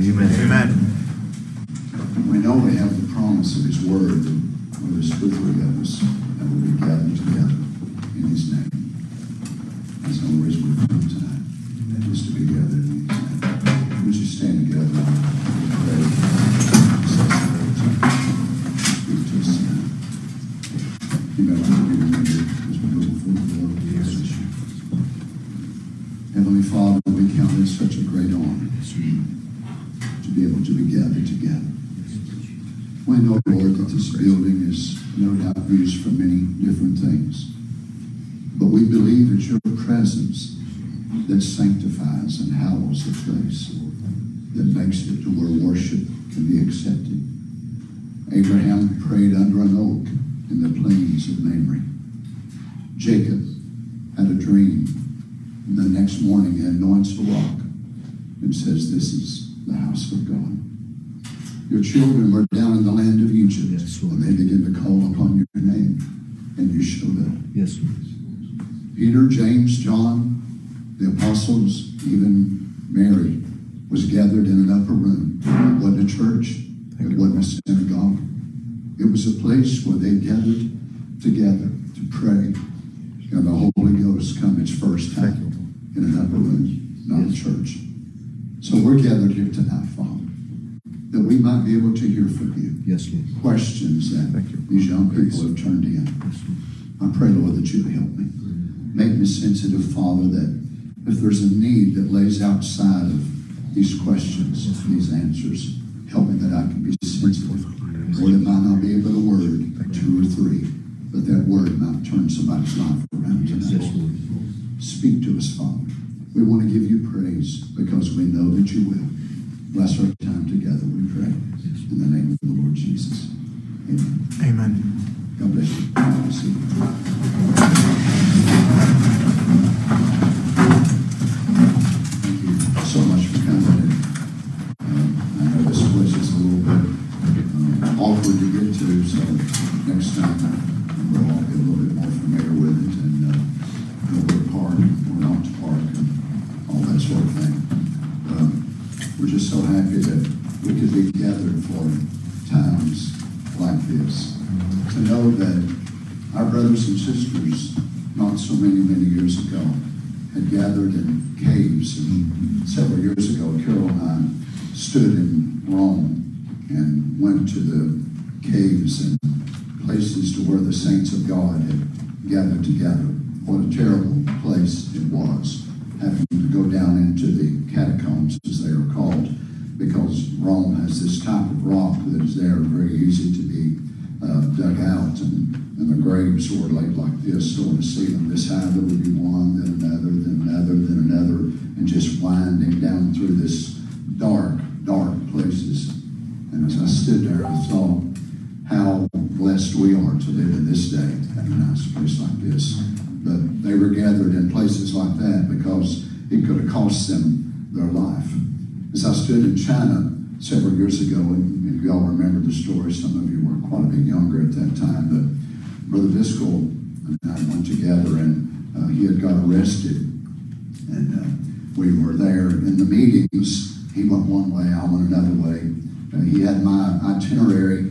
Amen. Amen. We know we have the promise of His Word that where there's two or three of us that will be gathered together in His name. Different things. But we believe that your presence that sanctifies and hallows the place, that makes it to where worship can be accepted. Abraham prayed under an oak in the plains of Mamre. Jacob had a dream, and the next morning he anoints a rock and says, This is the house of God. Your children were down in the land of Egypt, Yes, and they began to call upon your name, and you showed up. Yes, Lord. Peter, James, John, the apostles, even Mary was gathered in an upper room. It wasn't a church. It wasn't a synagogue. It was a place where they gathered together to pray. And the Holy Ghost come its first time in an upper room, not a church. So we're gathered here tonight, Father, that we might be able to hear from you. Yes, Lord. Questions that you. these young people have turned in. Yes, I pray, Lord, that you help me. Make me sensitive, Father, that if there's a need that lays outside of these questions, these answers, help me that I can be sensitive. Lord, it might not be but a word, two or three, but that word might turn somebody's life around Yes, tonight. Lord. Speak to us, Father. We want to give you praise because we know that you will. Bless our time together, we pray. In the name of the Lord Jesus. Amen. Amen. God bless you. Many, many years ago, had gathered in caves. And several years ago, Carol and I stood in Rome and went to the caves and places to where the saints of God had gathered together. What a terrible place it was, having to go down into the catacombs, as they are called, because Rome has this type of rock that is there, very easy to be uh, dug out, and, and the graves were laid like this, so to see them this high, there would be one, then another, then another, then another, and just winding down through this dark, dark places. And as I stood there, I thought how blessed we are to live in this day, in a nice place like this. But they were gathered in places like that because it could have cost them their life. As I stood in China several years ago, and, and you all remember the story, some of you were quite a bit younger at that time, but Brother Biscoe and I went together and uh, he had got arrested. And uh, we were there in the meetings. He went one way, I went another way. Uh, he had my itinerary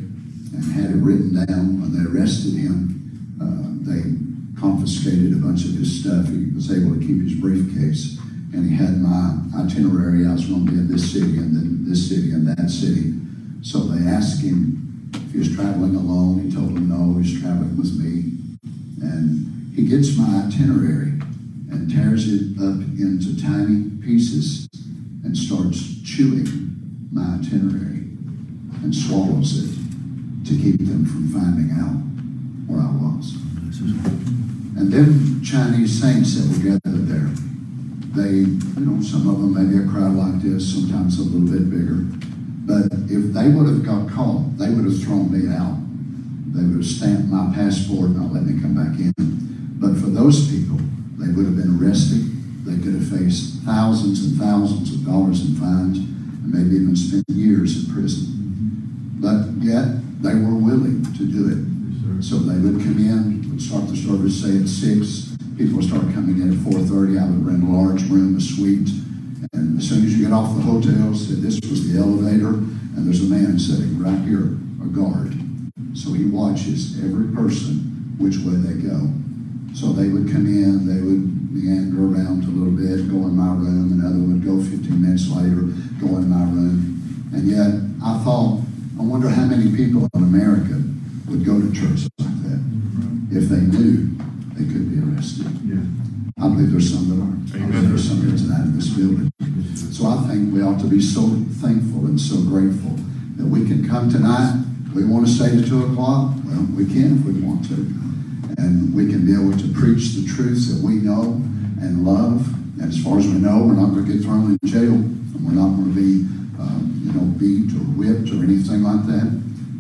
and had it written down. When they arrested him, uh, they confiscated a bunch of his stuff. He was able to keep his briefcase. And he had my itinerary. I was going to be in this city and then this city and that city. So they asked him he was traveling alone. He told them no, he's traveling with me. And he gets my itinerary and tears it up into tiny pieces and starts chewing my itinerary and swallows it to keep them from finding out where I was. And then Chinese saints that were gathered there, they, you know, some of them maybe a crowd like this, sometimes a little bit bigger. But if they would have got caught, they would have thrown me out. They would have stamped my passport and not let me come back in. But for those people, they would have been arrested. They could have faced thousands and thousands of dollars in fines and maybe even spent years in prison. But yet, they were willing to do it. So they would come in, would start the service, say at six. People would start coming in at four thirty. I would rent a large room, a suite, And as soon as you get off the hotel, said this was the elevator, and there's a man sitting right here, a guard. So he watches every person which way they go. So they would come in, they would meander around a little bit, go in my room, another would go 15 minutes later, go in my room. And yet I thought, I wonder how many people in America would go to church like that if they knew they could be arrested. Yeah. I believe there's some that aren't. I believe there's some here tonight in this building. So I think we ought to be so thankful and so grateful that we can come tonight. We want to stay to two o'clock. Well, we can if we want to. And we can be able to preach the truths that we know and love. And as far as we know, we're not going to get thrown in jail. And we're not going to be, um, you know, beat or whipped or anything like that.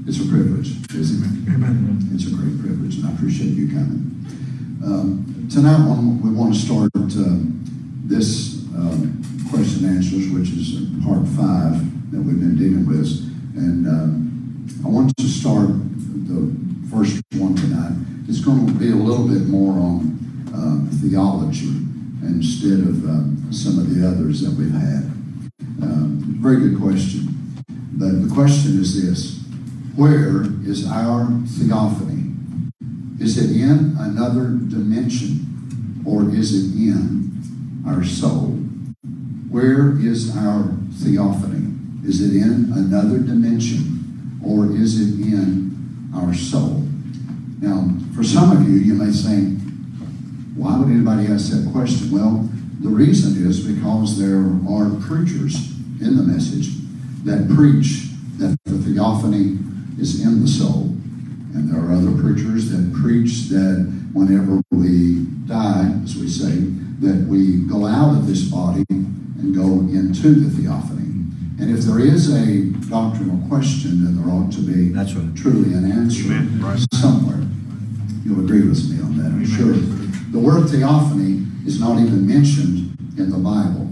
It's a privilege, isn't it? Amen. It's a great privilege, and I appreciate you coming. Um, tonight, we want to start uh, this um, question and answers, which is part five that we've been dealing with. And um, I want to start the first one tonight. It's going to be a little bit more on theology instead of some of the others that we've had. Very good question. But the question is this Where is our theophany? Is it in another dimension or is it in our soul? Where is our theophany? Is it in another dimension or is it in our soul? Now, for some of you, you may think, why would anybody ask that question? Well, the reason is because there are preachers in the message that preach that the theophany is in the soul. And there are other preachers that preach that whenever we die, as we say, that we go out of this body and go into the theophany. And if there is a doctrinal question, then there ought to be That's right. truly an answer Right. somewhere. You'll agree with me on that, I'm Amen. sure. The word theophany is not even mentioned in the Bible.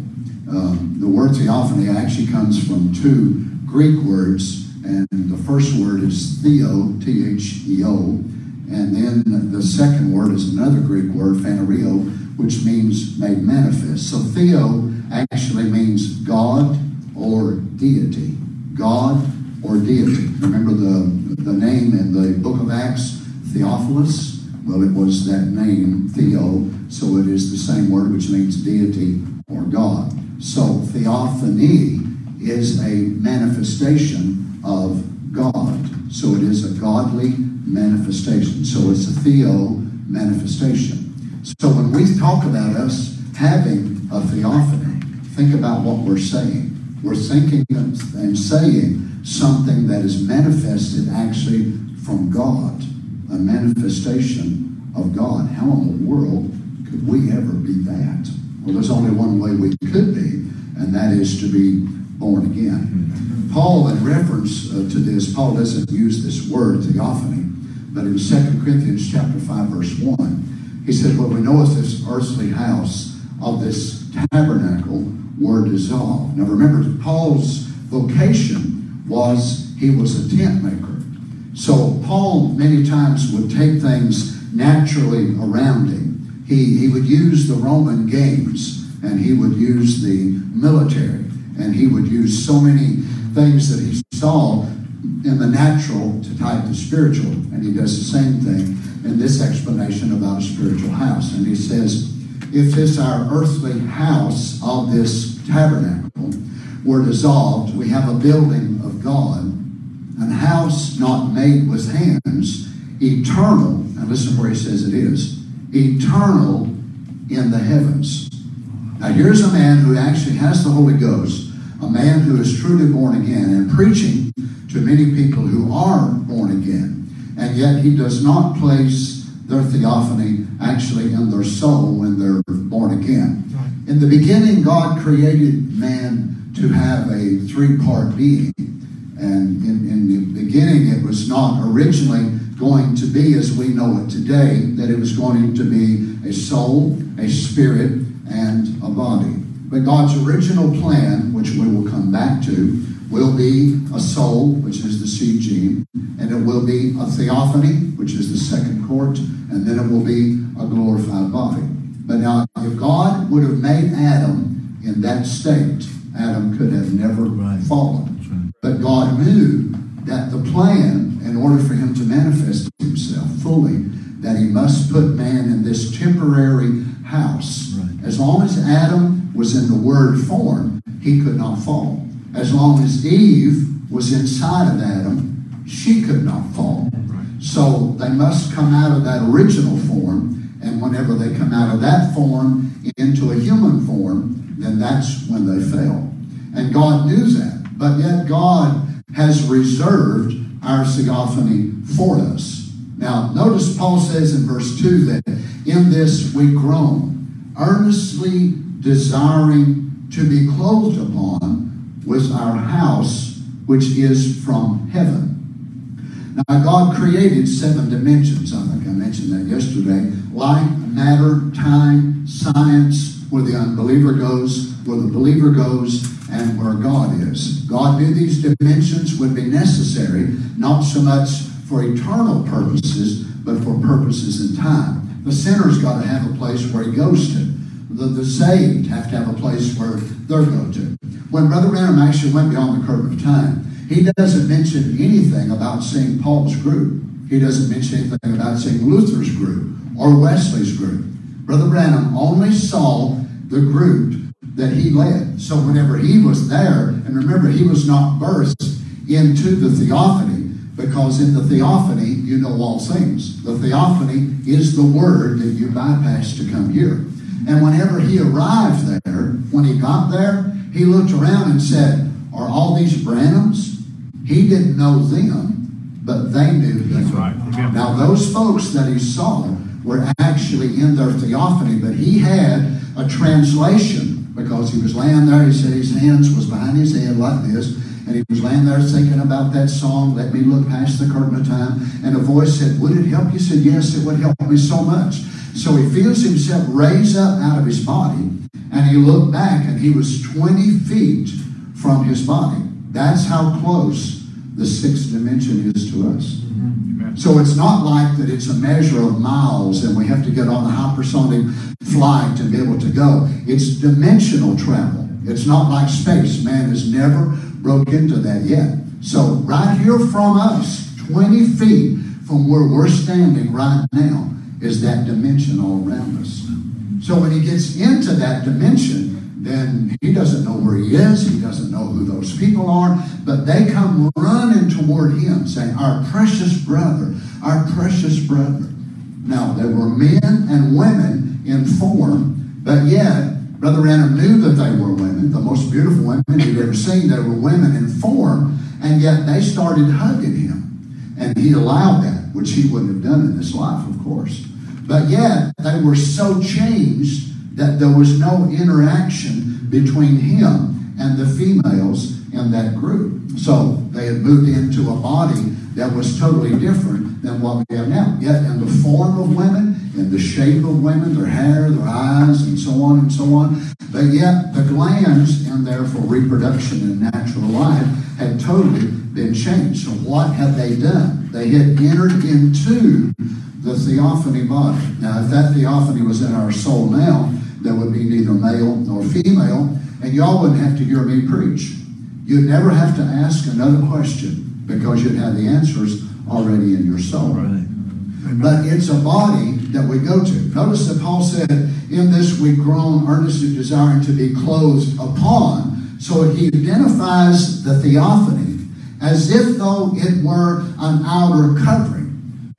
Um, the word theophany actually comes from two Greek words, and the first word is theo, T H E O, and then the second word is another Greek word, phanerio, which means made manifest. So theo actually means God or deity. God or deity. Remember the, the name in the book of Acts, Theophilus? Well, it was that name, Theo, so it is the same word which means deity or God. So theophany is a manifestation of God. So it is a godly manifestation. So it's a theo manifestation. So when we talk about us having a theophany, think about what we're saying. We're thinking and saying something that is manifested actually from God, a manifestation of God. How in the world could we ever be that? Well, there's only one way we could be, and that is to be born again. Paul, in reference uh, to this, Paul doesn't use this word theophany, but in 2 Corinthians chapter 5, verse 1, he says, What we know is this earthly house of this tabernacle were dissolved. Now remember, Paul's vocation was he was a tent maker. So Paul many times would take things naturally around him. He, he would use the Roman games and he would use the military and he would use so many things that he saw in the natural to tie the spiritual. And he does the same thing in this explanation about a spiritual house. And he says, if this our earthly house of this tabernacle were dissolved, we have a building of God, an house not made with hands, eternal, and listen where he says it is, eternal in the heavens. Now here's a man who actually has the Holy Ghost, a man who is truly born again and preaching to many people who are born again. And yet he does not place their theophany actually in their soul when they're born again. In the beginning, God created man to have a three part being. And in, in the beginning, it was not originally going to be as we know it today, that it was going to be a soul, a spirit, and a body. But God's original plan, which we will come back to, will be a soul, which is the seed gene, and it will be a theophany, which is the second court, and then it will be a glorified body. But now, if God would have made Adam in that state, Adam could have never Right. fallen. Right. But God knew that the plan, in order for him to manifest himself fully, that he must put man in this temporary house. Right. As long as Adam was in the word form, he could not fall. As long as Eve was inside of Adam, she could not fall. So they must come out of that original form, and whenever they come out of that form into a human form, then that's when they fell. And God knew that. But yet God has reserved our theophany for us. Now, notice Paul says in verse 2 that in this we groan, earnestly desiring to be clothed upon with our house, which is from heaven. Now, God created seven dimensions. I think I mentioned that yesterday light, matter, time, science, where the unbeliever goes, where the believer goes, and where God is. God knew these dimensions would be necessary, not so much for eternal purposes, but for purposes in time. The sinner's got to have a place where he goes to. The, the saved have to have a place where they're going to. When Brother Branham actually went beyond the curve of time, he doesn't mention anything about seeing Paul's group. He doesn't mention anything about seeing Luther's group or Wesley's group. Brother Branham only saw the group that he led. So whenever he was there, and remember, he was not birthed into the theophany, because in the theophany, you know all things. The theophany is the word that you bypass to come here. And whenever he arrived there, when he got there, he looked around and said, Are all these Branhams? He didn't know them, but they knew him. That's right. Now, those folks that he saw were actually in their theophany, but he had a translation because he was laying there. He said his hands was behind his head like this, and he was laying there thinking about that song, Let Me Look Past the Curtain of Time. And a voice said, Would it help you? He said, Yes, it would help me so much. So he feels himself raise up out of his body, and he looked back, and he was 20 feet from his body. That's how close the sixth dimension is to us. So it's not like that it's a measure of miles and we have to get on a hypersonic flight to be able to go. It's dimensional travel. It's not like space. Man has never broke into that yet. So right here from us, 20 feet from where we're standing right now, is that dimension all around us. So when he gets into that dimension, then he doesn't know where he is. He doesn't know who those people are. But they come running toward him saying, Our precious brother, our precious brother. Now, there were men and women in form, but yet, Brother Branham knew that they were women, the most beautiful women he'd ever seen. They were women in form, and yet they started hugging him. And he allowed that, which he wouldn't have done in this life, of course. But yet, they were so changed that there was no interaction between him and the females in that group. So they had moved into a body that was totally different than what we have now. Yet in the form of women, in the shape of women, their hair, their eyes, and so on and so on. But yet the glands in there for reproduction and natural life had totally been changed. So what had they done? They had entered into the theophany body. Now, if that theophany was in our soul now, there would be neither male nor female, and y'all wouldn't have to hear me preach. You'd never have to ask another question because you'd have the answers already in your soul. Right. But it's a body that we go to. Notice that Paul said, In this we groan earnestly desiring to be clothed upon. So he identifies the theophany as if though it were an outer covering.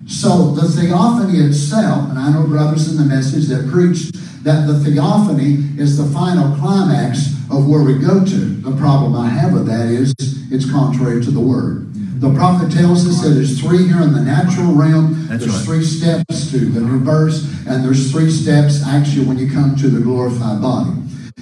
So the theophany itself, and I know brothers in the message that preach that the theophany is the final climax of where we go to. The problem I have with that is it's contrary to the word. The prophet tells us that there's three here in the natural realm. That's there's right. three steps to the new birth, and there's three steps actually when you come to the glorified body.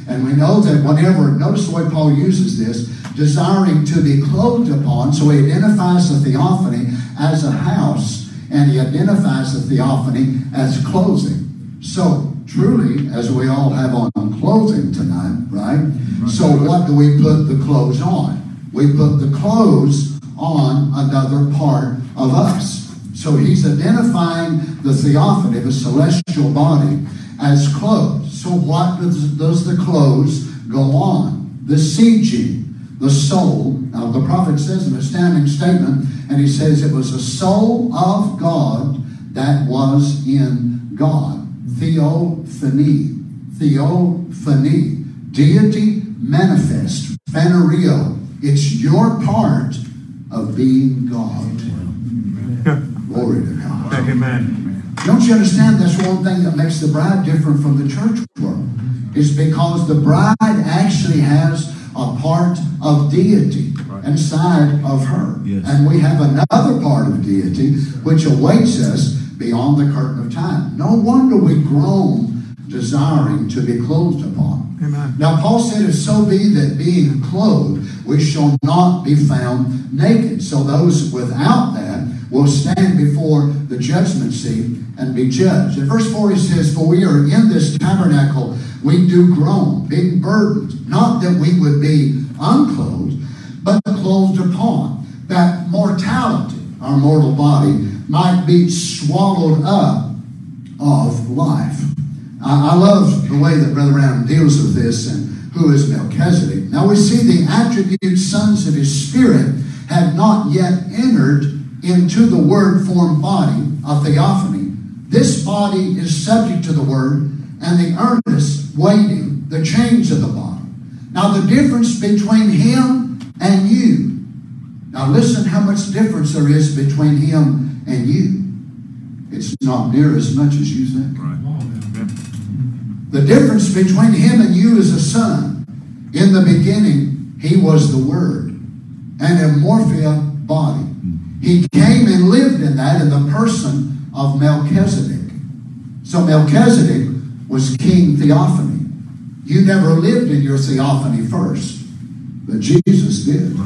And we know that whenever, notice the way Paul uses this, desiring to be clothed upon, so he identifies the theophany as a house, and he identifies the theophany as clothing. So, truly, as we all have on clothing tonight, right? So, what do we put the clothes on? We put the clothes on another part of us. So he's identifying the theophany, the celestial body, as clothes. So what does, does the clothes go on, The besieging the soul. Now, the prophet says an astounding statement, and he says it was a soul of God that was in God. Theophany. Theophany. Deity manifest. Phanerio. It's your part of being God. Glory to God. Amen. Don't you understand? That's one thing that makes the bride different from the church world. Is because the bride actually has a part of deity inside of her. Yes. And we have another part of deity which awaits us beyond the curtain of time. No wonder we groan desiring to be clothed upon. Amen. Now, Paul said, If so be that being clothed, we shall not be found naked. So those without that will stand before the judgment seat and be judged. In verse 4, he says, For we are in this tabernacle, we do groan, being burdened, not that we would be unclothed, but clothed upon, that mortality, our mortal body, might be swallowed up of life. I, I love the way that Brother Branham deals with this and who is Melchizedek. Now we see the attribute sons of his spirit had not yet entered into the word formed body of theophany. This body is subject to the word and the earnest waiting the change of the body. Now the difference between him and you. Now listen how much difference there is between him and you. It's not near as much as you think. Right. The difference between him and you is a son. In the beginning, he was the Word, an amorphia body. He came and lived in that in the person of Melchizedek. So Melchizedek was King Theophany. You never lived in your theophany first, but Jesus did.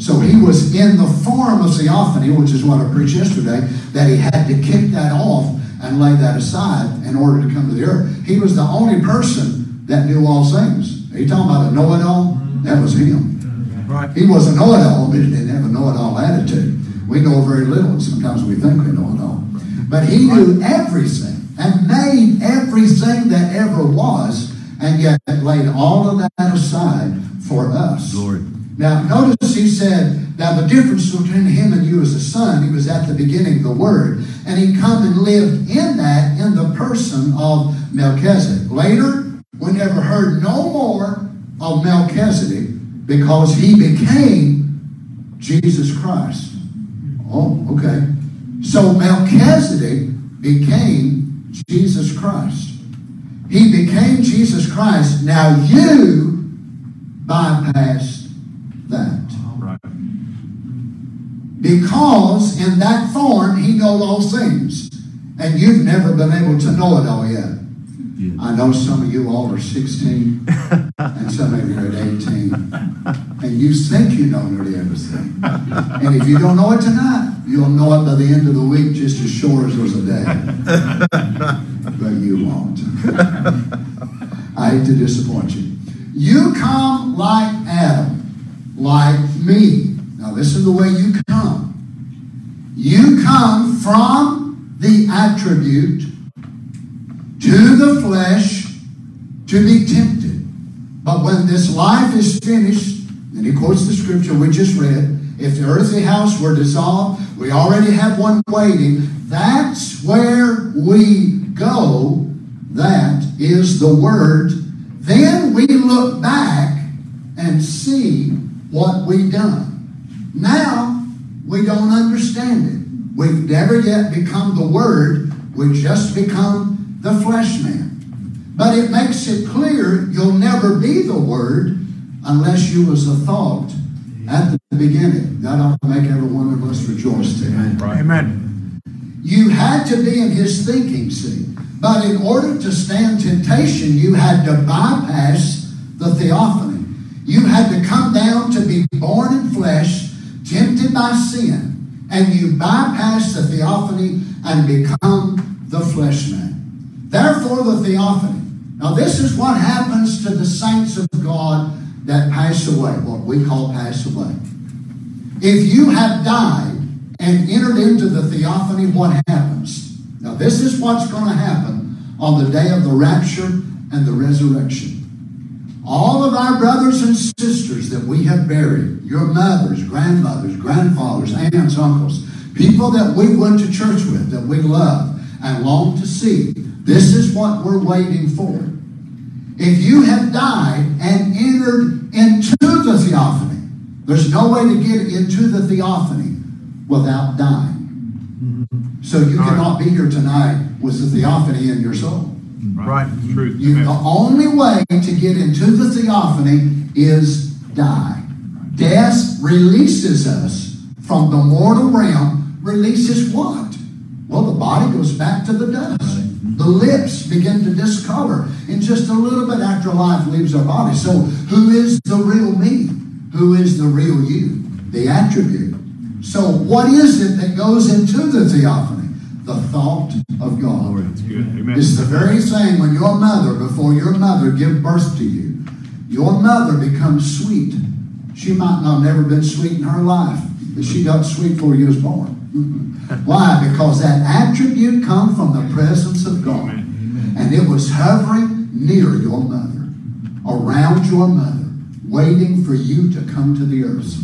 So he was in the form of theophany, which is what I preached yesterday, that he had to kick that off and lay that aside in order to come to the earth. He was the only person that knew all things. Are you talking about a know-it-all? That was him. Right. He was a know-it-all, but he didn't have a know-it-all attitude. We know very little, and sometimes we think we know it all. But he knew everything and made everything that ever was, and yet laid all of that aside for us. Glory. Now, notice he said, now the difference between him and you as a son, he was at the beginning, the Word, and he come and lived in that in the person of Melchizedek. Later, we never heard no more of Melchizedek because he became Jesus Christ. Oh, okay. So Melchizedek became Jesus Christ. He became Jesus Christ. Now you. Right. Because in that form he knows all things. And you've never been able to know it all yet. Yeah. I know some of you all are 16 and some of you are 18. And you think you know nearly everything. And if you don't know it tonight, you'll know it by the end of the week just as sure as there's a day. But you won't. I hate to disappoint you. You come like Adam, like me. Now this is the way you come. You come from the attribute to the flesh to be tempted. But when this life is finished, and he quotes the scripture we just read, if the earthly house were dissolved, we already have one waiting. That's where we go. That is the word. Then we look back and see what we done. Now we don't understand it. We've never yet become the word. We've just become the flesh man. But it makes it clear you'll never be the Word unless you was a thought at the beginning. That ought to make every one of us rejoice today. Right. Amen. You had to be in his thinking, see. But in order to stand temptation, you had to bypass the theophany. You had to come down to be born in flesh, tempted by sin. And you bypass the theophany and become the flesh man. Therefore, the theophany. Now, this is what happens to the saints of God that pass away, what we call pass away. If you have died and entered into the theophany, what happens? Now, this is what's going to happen on the day of the rapture and the resurrection. All of our brothers and sisters that we have buried, your mothers, grandmothers, grandfathers, aunts, uncles, people that we went to church with, that we love and long to see, this is what we're waiting for. If you have died and entered into the theophany, there's no way to get into the theophany without dying. Mm-hmm. So you cannot be here tonight with the theophany in your soul. Right. Truth. You, the only way to get into the theophany is die. Death releases us from the mortal realm. Releases what? Well, the body goes back to the dust. The lips begin to discolor in just a little bit after life leaves our body. So, who is the real me? Who is the real you? The attribute. So, what is it that goes into the theophany? The thought of God. That's good. It's the very thing when your mother, before your mother give birth to you, your mother becomes sweet. She might not have never been sweet in her life, but she got sweet before you was born. Why? Because that attribute come from the presence of God. And it was hovering near your mother, around your mother, waiting for you to come to the earth.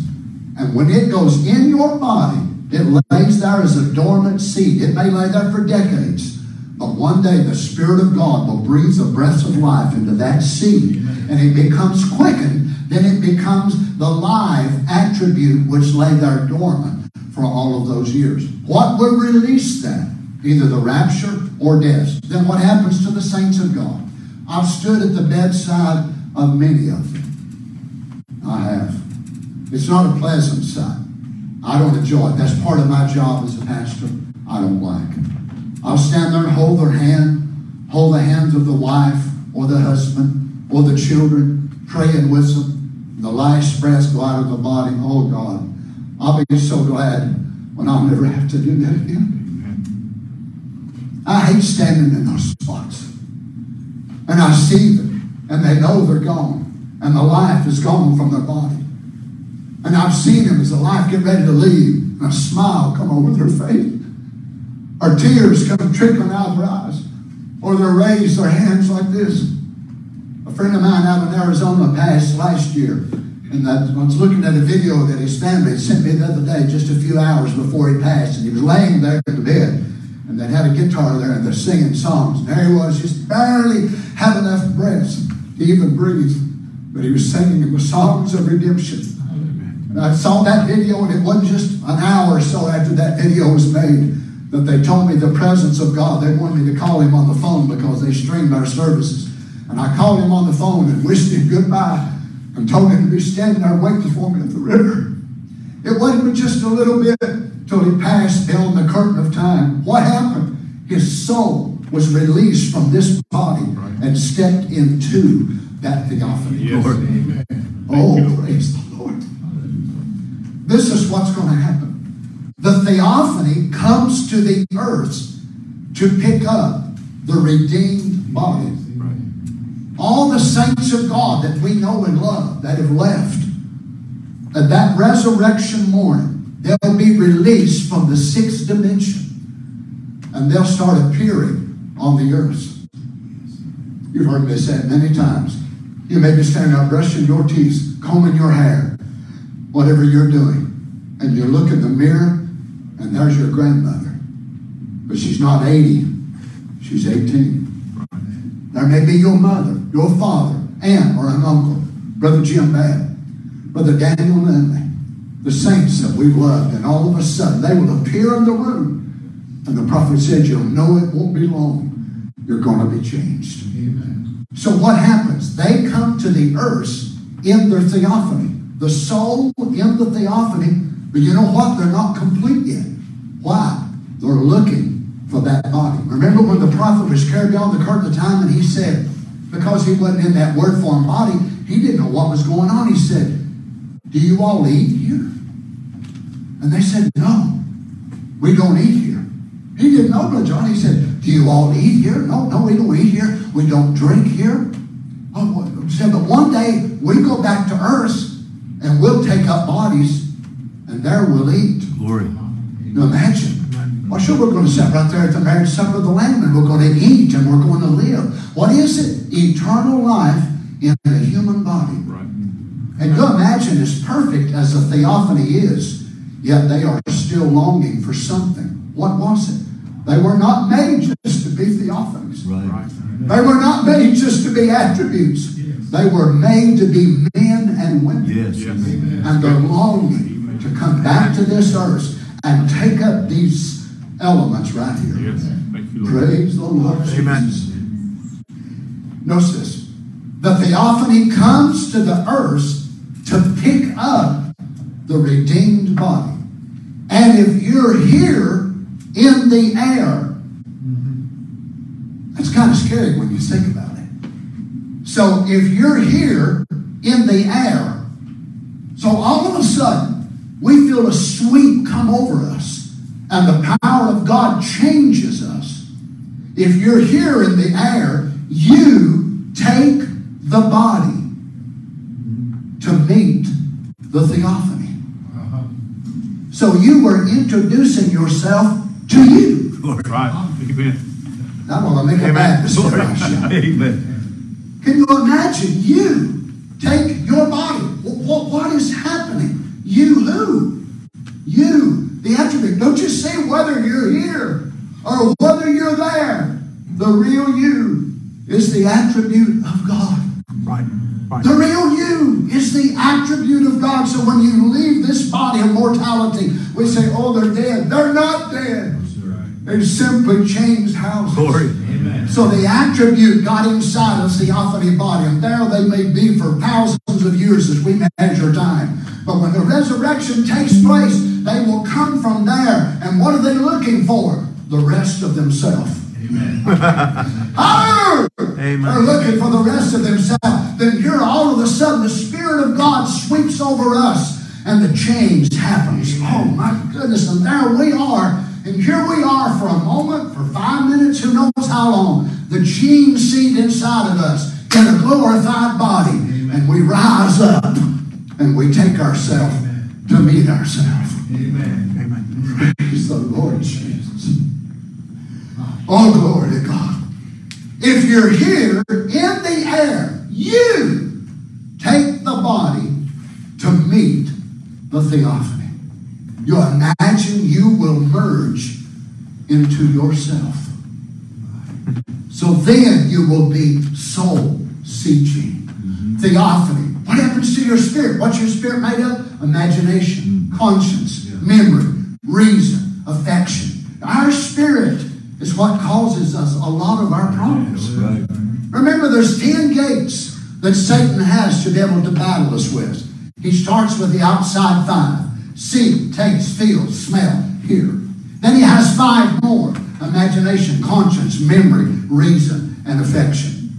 And when it goes in your body, it lays there as a dormant seed. It may lay there for decades, but one day the Spirit of God will breathe the breath of life into that seed, and it becomes quickened. Then it becomes the live attribute which lay there dormant for all of those years. What will release that? Either the rapture or death. Then what happens to the saints of God? I've stood at the bedside of many of them. I have. It's not a pleasant sight. I don't enjoy it. That's part of my job as a pastor. I don't like. I'll stand there and hold their hand, hold the hands of the wife or the husband or the children, praying with them. The last breath go out of the body. Oh God, I'll be so glad when I'll never have to do that again. I hate standing in those spots. And I see them, and they know they're gone, and the life is gone from their body. And I've seen them as the life get ready to leave, and a smile come over their face, or tears come trickling out of their eyes, or they raise their hands like this. A friend of mine out in Arizona passed last year, and I was looking at a video that his family had sent me the other day, just a few hours before he passed, and he was laying there in the bed, and they had a guitar there, and they're singing songs, and there he was, just barely have enough breath to even breathe, but he was singing the songs of redemption. And I saw that video, and it wasn't just an hour or so after that video was made that they told me the presence of God. They wanted me to call him on the phone because they streamed our services. And I called him on the phone and wished him goodbye and told him to be standing there waiting for me at the river. It wasn't just a little bit till he passed beyond the curtain of time. What happened? His soul was released from this body and stepped into that theophany. Yes. Oh, Lord. Amen. Oh, praise the Lord. This is what's going to happen. The theophany comes to the earth to pick up the redeemed body. All the saints of God that we know and love that have left, at that resurrection morning, they'll be released from the sixth dimension and they'll start appearing on the earth. You've heard me say it many times. You may be standing up brushing your teeth, combing your hair, whatever you're doing, and you look in the mirror and there's your grandmother. But she's not 80, she's 18. There may be your mother, your father, aunt, or an uncle, Brother Jim Babb, Brother Daniel Lindley, the saints that we've loved, and all of a sudden they will appear in the room. And the prophet said, You'll know it won't be long. You're going to be changed. Amen. So what happens? They come to the earth in their theophany. The soul in the theophany, but you know what? They're not complete yet. Why? They're looking for that body. Remember when the prophet was carried beyond the curtain of time and he said, because he wasn't in that word form body, he didn't know what was going on. He said, Do you all eat here? And they said, No, we don't eat here. He didn't know, Brother John. He said, Do you all eat here? No, no, we don't eat here. We don't drink here. Oh, said, but one day we go back to earth and we'll take up bodies and there we'll eat. Glory. You imagine. Well, sure, we're going to sit right there at the marriage supper of the Lamb and we're going to eat and we're going to live. What is it? Eternal life in a human body. Right. And you imagine, as perfect as a theophany is, yet they are still longing for something. What was it? They were not made just to be theophanies. Right. They were not made just to be attributes. They were made to be men and women. Yes. Yes. And they're longing to come back to this earth and take up these elements right here. Yes. Thank you, Lord. Praise the Lord Amen. Jesus. Notice this. The theophany comes to the earth to pick up the redeemed body. And if you're here in the air, mm-hmm. that's kind of scary when you think about it. So if you're here in the air, so all of a sudden we feel a sweep come over us and the power of God changes us. If you're here in the air, you take the body to meet the theophany. Uh-huh. So you were introducing yourself to you. Right. Amen. I'm going to make a Amen. Baptist if I shout. Amen. Can you imagine you take your body? What, what is happening? You who? You, the attribute. Don't you see whether you're here or whether you're there? The real you is the attribute of God. Right. Right. The real you is the attribute of God. So when you leave this body of mortality, we say, oh, they're dead. They're not dead. They simply changed houses. Glory. So the attribute got inside of theophany body, and there they may be for thousands of years as we measure time. But when the resurrection takes place, they will come from there. And what are they looking for? The rest of themselves. Oh! Amen. They're looking for the rest of themselves. Then here, all of a sudden, the Spirit of God sweeps over us, and the change happens. Oh my goodness! And there we are, and here we are for a moment, for five minutes, who knows how long. The gene seed inside of us in a glorified body, and we rise up, and we take ourselves to meet ourselves. Amen. Amen. Praise the Lord Jesus. Oh, glory to God. If you're here in the air, you take the body to meet the theophany. You imagine you will merge into yourself. So then you will be soul seeking. Theophany. What happens to your spirit? What's your spirit made of? Imagination, conscience, memory, reason, affection. Our spirit is what causes us a lot of our problems. Right. Remember, there's 10 gates that Satan has to be able to battle us with. He starts with the outside five see, taste, feel, smell, hear. Then he has five more imagination, conscience, memory, reason, and affection.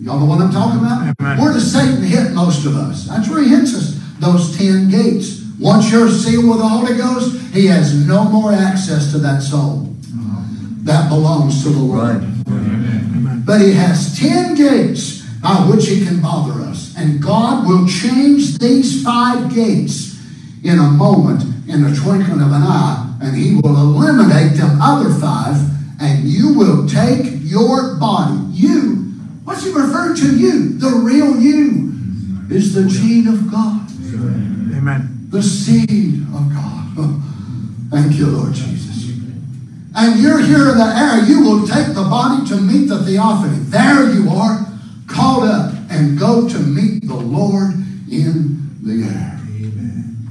Y'all know what I'm talking about? Amen. Where does Satan hit most of us? That's where he hits us. Those 10 gates. Once you're sealed with the Holy Ghost, he has no more access to that soul. That belongs to the Lord. Right. But he has 10 gates by which he can bother us. And God will change these five gates in a moment, in the twinkling of an eye, and he will eliminate them other five, and you will take your body. You, what's he referring to you? The real you is the gene of God, Amen. the seed of God. Thank you, Lord Jesus and you're here in the air, you will take the body to meet the theophany. There you are, called up, and go to meet the Lord in the air.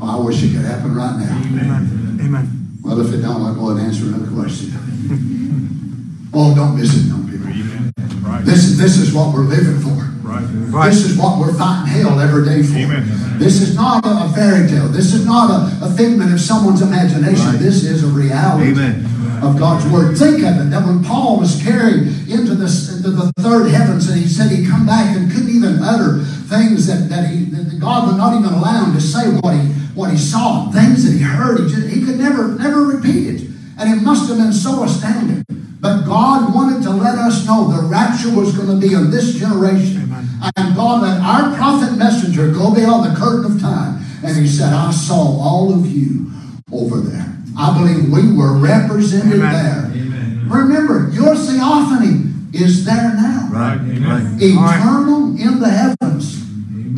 Oh, I wish it could happen right now. Amen. Amen. Well, if it don't, I'll go and answer another question. oh, don't miss it, young people. Amen. Right. This is, this is what we're living for. Right. Right. This is what we're fighting hell every day for. Amen. This is not a, a fairy tale. This is not a, a figment of someone's imagination. This is a reality Amen. of God's word. Think of it that when Paul was carried into, this, into the third heavens and he said he come back and couldn't even utter things that, that, he, that God would not even allow him to say what he, what he saw, things that he heard. He, just, he could never, never repeat it. And it must have been so astounding. But God wanted to let us know the rapture was going to be in this generation. Amen. And God let our prophet messenger go beyond the curtain of time. And he said, I saw all of you over there. I believe we were represented Amen. there. Remember, your theophany is there now. Right. Amen. Right. Eternal in the heavens.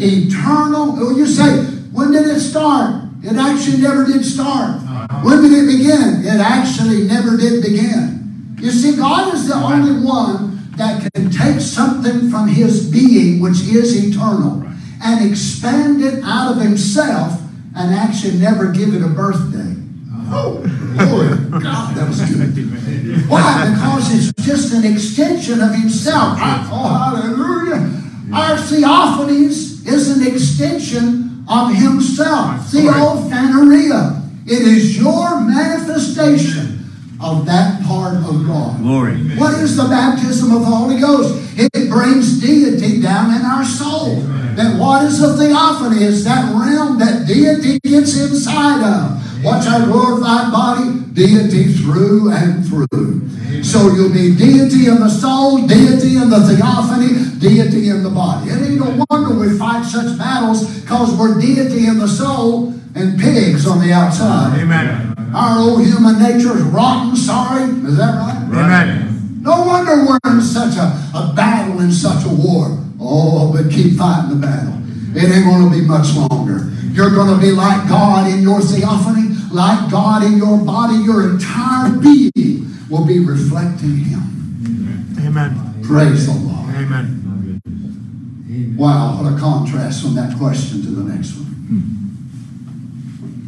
Eternal. Oh, you say, when did it start? It actually never did start. Uh-huh. When did it begin? It actually never did begin. You see, God is the only one that can take something from His being, which is eternal, and expand it out of Himself and actually never give it a birthday. Uh-huh. Oh, Lord God, that was good. Why? Because it's just an extension of Himself. Oh, hallelujah. Our theophanies is an extension of Himself. Theophania. It is your manifestation of that part of God. Glory. What is the baptism of the Holy Ghost? It brings deity down in our soul. Then what is a theophany? is that realm that deity gets inside of. What's our glorified body? Deity through and through. So you'll be deity in the soul, deity in the theophany, deity in the body. It ain't no wonder we fight such battles because we're deity in the soul and pigs on the outside. Amen. Our old human nature is rotten, sorry. Is that right? Amen. No wonder we're in such a, a battle and such a war. Oh, but keep fighting the battle. It ain't going to be much longer. You're going to be like God in your theophany, like God in your body. Your entire being will be reflecting Him. Amen. Praise the Lord. Amen. Wow, what a contrast from that question to the next one.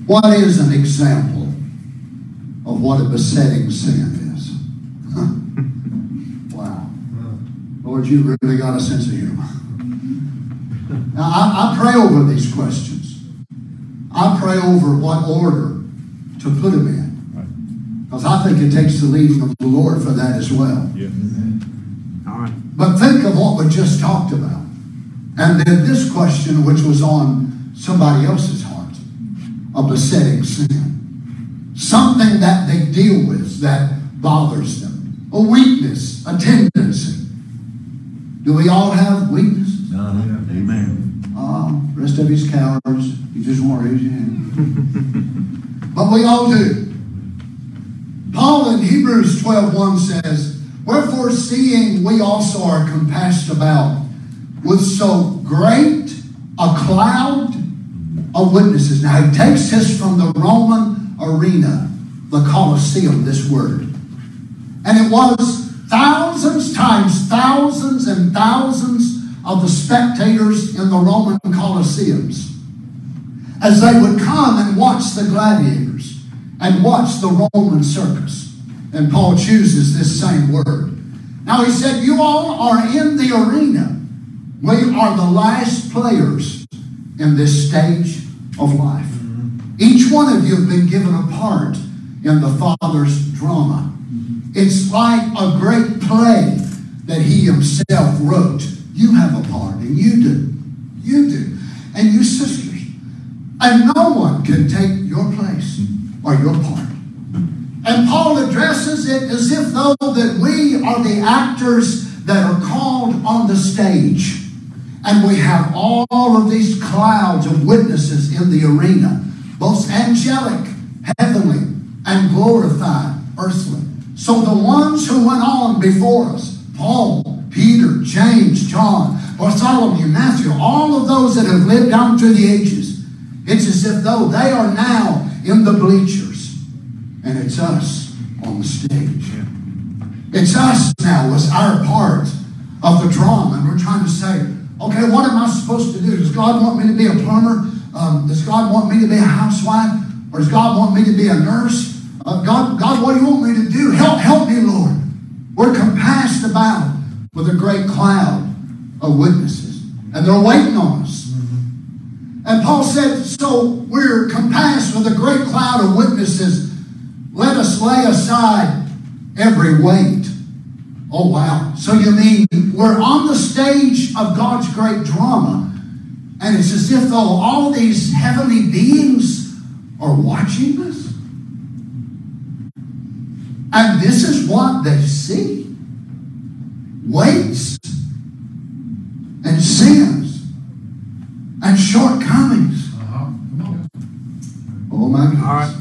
What is an example of what a besetting sin is? Huh. Wow. Lord, you really got a sense of humor. Now, I, I pray over these questions. I pray over what order to put them in. Because I think it takes the leading of the Lord for that as well. Yes. All right. But think of what we just talked about. And then this question, which was on somebody else's heart, a besetting sin. Something that they deal with that bothers them. A weakness, a tendency. Do we all have weaknesses? Uh, amen. Ah, rest of his cowards. You just won't raise your hand. but we all do. Paul in Hebrews 12.1 says, Wherefore seeing we also are compassed about with so great a cloud of witnesses. Now he takes this from the Roman arena, the Colosseum, this word. And it was thousands times thousands and thousands of the spectators in the Roman Colosseums as they would come and watch the gladiators and watch the Roman circus. And Paul chooses this same word. Now he said, You all are in the arena. We are the last players in this stage of life. Mm-hmm. Each one of you have been given a part in the Father's drama. Mm-hmm. It's like a great play that He Himself wrote. You have a part, and you do. You do. And you sisters. And no one can take your place or your part. And Paul addresses it as if though that we are the actors that are called on the stage. And we have all of these clouds of witnesses in the arena, both angelic, heavenly, and glorified, earthly. So the ones who went on before us, Paul, Peter, James, John, Bartholomew, Matthew, all of those that have lived down through the ages, it's as if though they are now in the bleachers. And it's us on the stage. It's us now as our part of the drama. And we're trying to say, okay, what am I supposed to do? Does God want me to be a plumber? Um, does God want me to be a housewife? Or does God want me to be a nurse? Uh, God, God, what do you want me to do? Help, help me, Lord. We're compassed about with a great cloud of witnesses. And they're waiting on us. And Paul said, so we're compassed with a great cloud of witnesses. Let us lay aside every weight. Oh, wow. So you mean we're on the stage of God's great drama, and it's as if though all these heavenly beings are watching us? And this is what they see weights and sins and shortcomings. Uh-huh. Oh, my goodness. All right.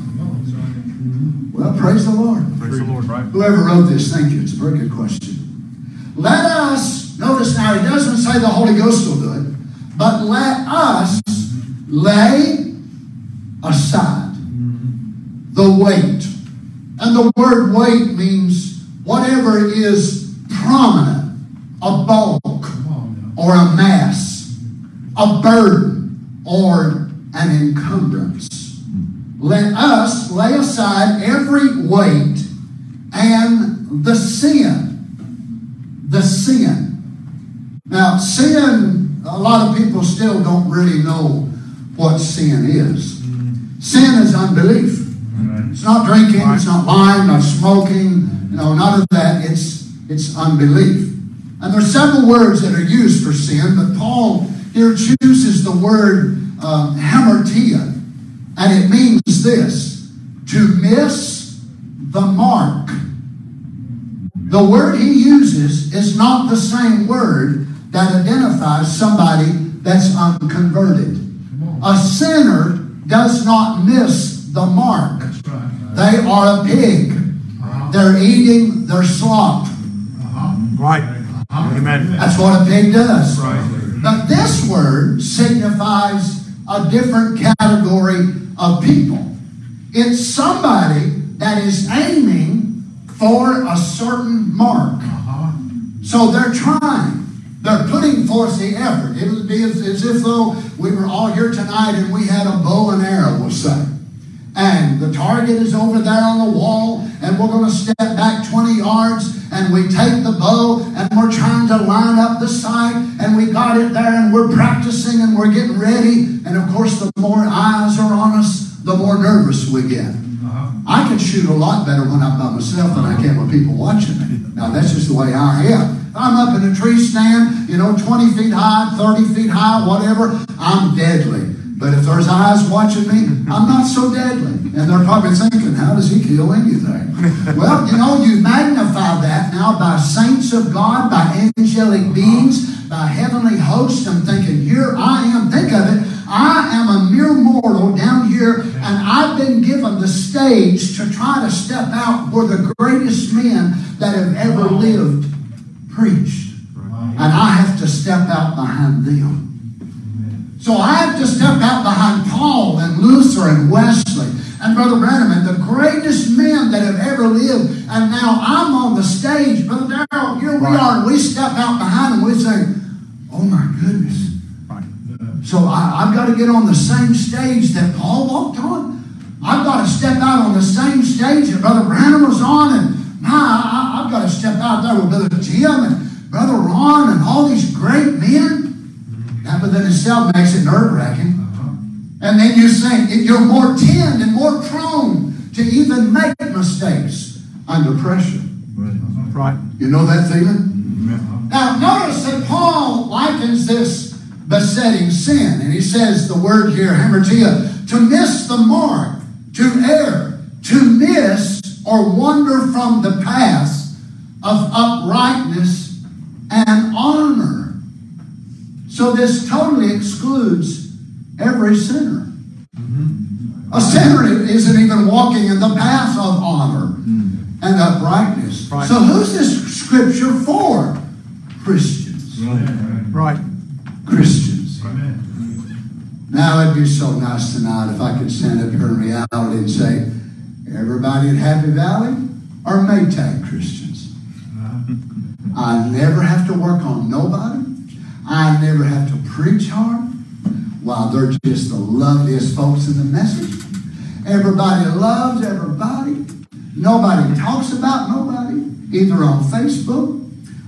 Well, praise the Lord. Praise the Lord. Right. Whoever wrote this, thank you. It's a very good question. Let us, notice now, he doesn't say the Holy Ghost will do it. but let us lay aside mm-hmm. the weight. And the word weight means whatever is prominent, a bulk or a mass, a burden or an encumbrance. Let us lay aside every weight and the sin. The sin. Now, sin, a lot of people still don't really know what sin is. Sin is unbelief. It's not drinking, it's not lying, not smoking, you know, none of that. It's it's unbelief. And there's several words that are used for sin, but Paul here chooses the word um, hamartia, and it means this: to miss the mark. The word he uses is not the same word that identifies somebody that's unconverted. A sinner does not miss the mark. They are a pig. Uh-huh. They're eating their slop. Uh-huh. Right. Uh-huh. Amen. That's what a pig does. Right. But this word signifies a different category of people. It's somebody that is aiming for a certain mark. So they're trying. They're putting forth the effort. It would be as, as if though we were all here tonight and we had a bow and arrow, we'll say. And the target is over there on the wall, and we're going to step back 20 yards, and we take the bow, and we're trying to line up the sight, and we got it there, and we're practicing, and we're getting ready. And of course, the more eyes are on us, the more nervous we get. Uh-huh. I can shoot a lot better when I'm by myself than I can with people watching me. Now, that's just the way I am. I'm up in a tree stand, you know, 20 feet high, 30 feet high, whatever, I'm deadly. But if there's eyes watching me, I'm not so deadly. And they're probably thinking, how does he kill anything? Well, you know, you magnify that now by saints of God, by angelic beings, by heavenly hosts. I'm thinking, here I am. Think of it. I am a mere mortal down here, and I've been given the stage to try to step out where the greatest men that have ever lived preached. And I have to step out behind them. So I have to step out behind Paul and Luther and Wesley and Brother Branham and the greatest men that have ever lived. And now I'm on the stage, Brother Darrell, here we are, and we step out behind them. We say, Oh my goodness. So I, I've got to get on the same stage that Paul walked on. I've got to step out on the same stage that Brother Branham was on. And my, I, I've got to step out there with Brother Jim and Brother Ron and all these great men. That within itself makes it nerve wracking. And then you think you're more tend and more prone to even make mistakes under pressure. Right. You know that feeling? Now, notice that Paul likens this besetting sin, and he says the word here, hamartia, to miss the mark, to err, to miss or wander from the path of uprightness and honor. So this totally excludes every sinner. A sinner isn't even walking in the path of honor and uprightness. Right. So who's this scripture for? Christians. Right. Christians. Now it'd be so nice tonight if I could stand up here in reality and say, everybody at Happy Valley are Maytag Christians. Uh-huh. I never have to work on nobody. I never have to preach hard. Wow, they're just the loveliest folks in the message. Everybody loves everybody. Nobody talks about nobody, either on Facebook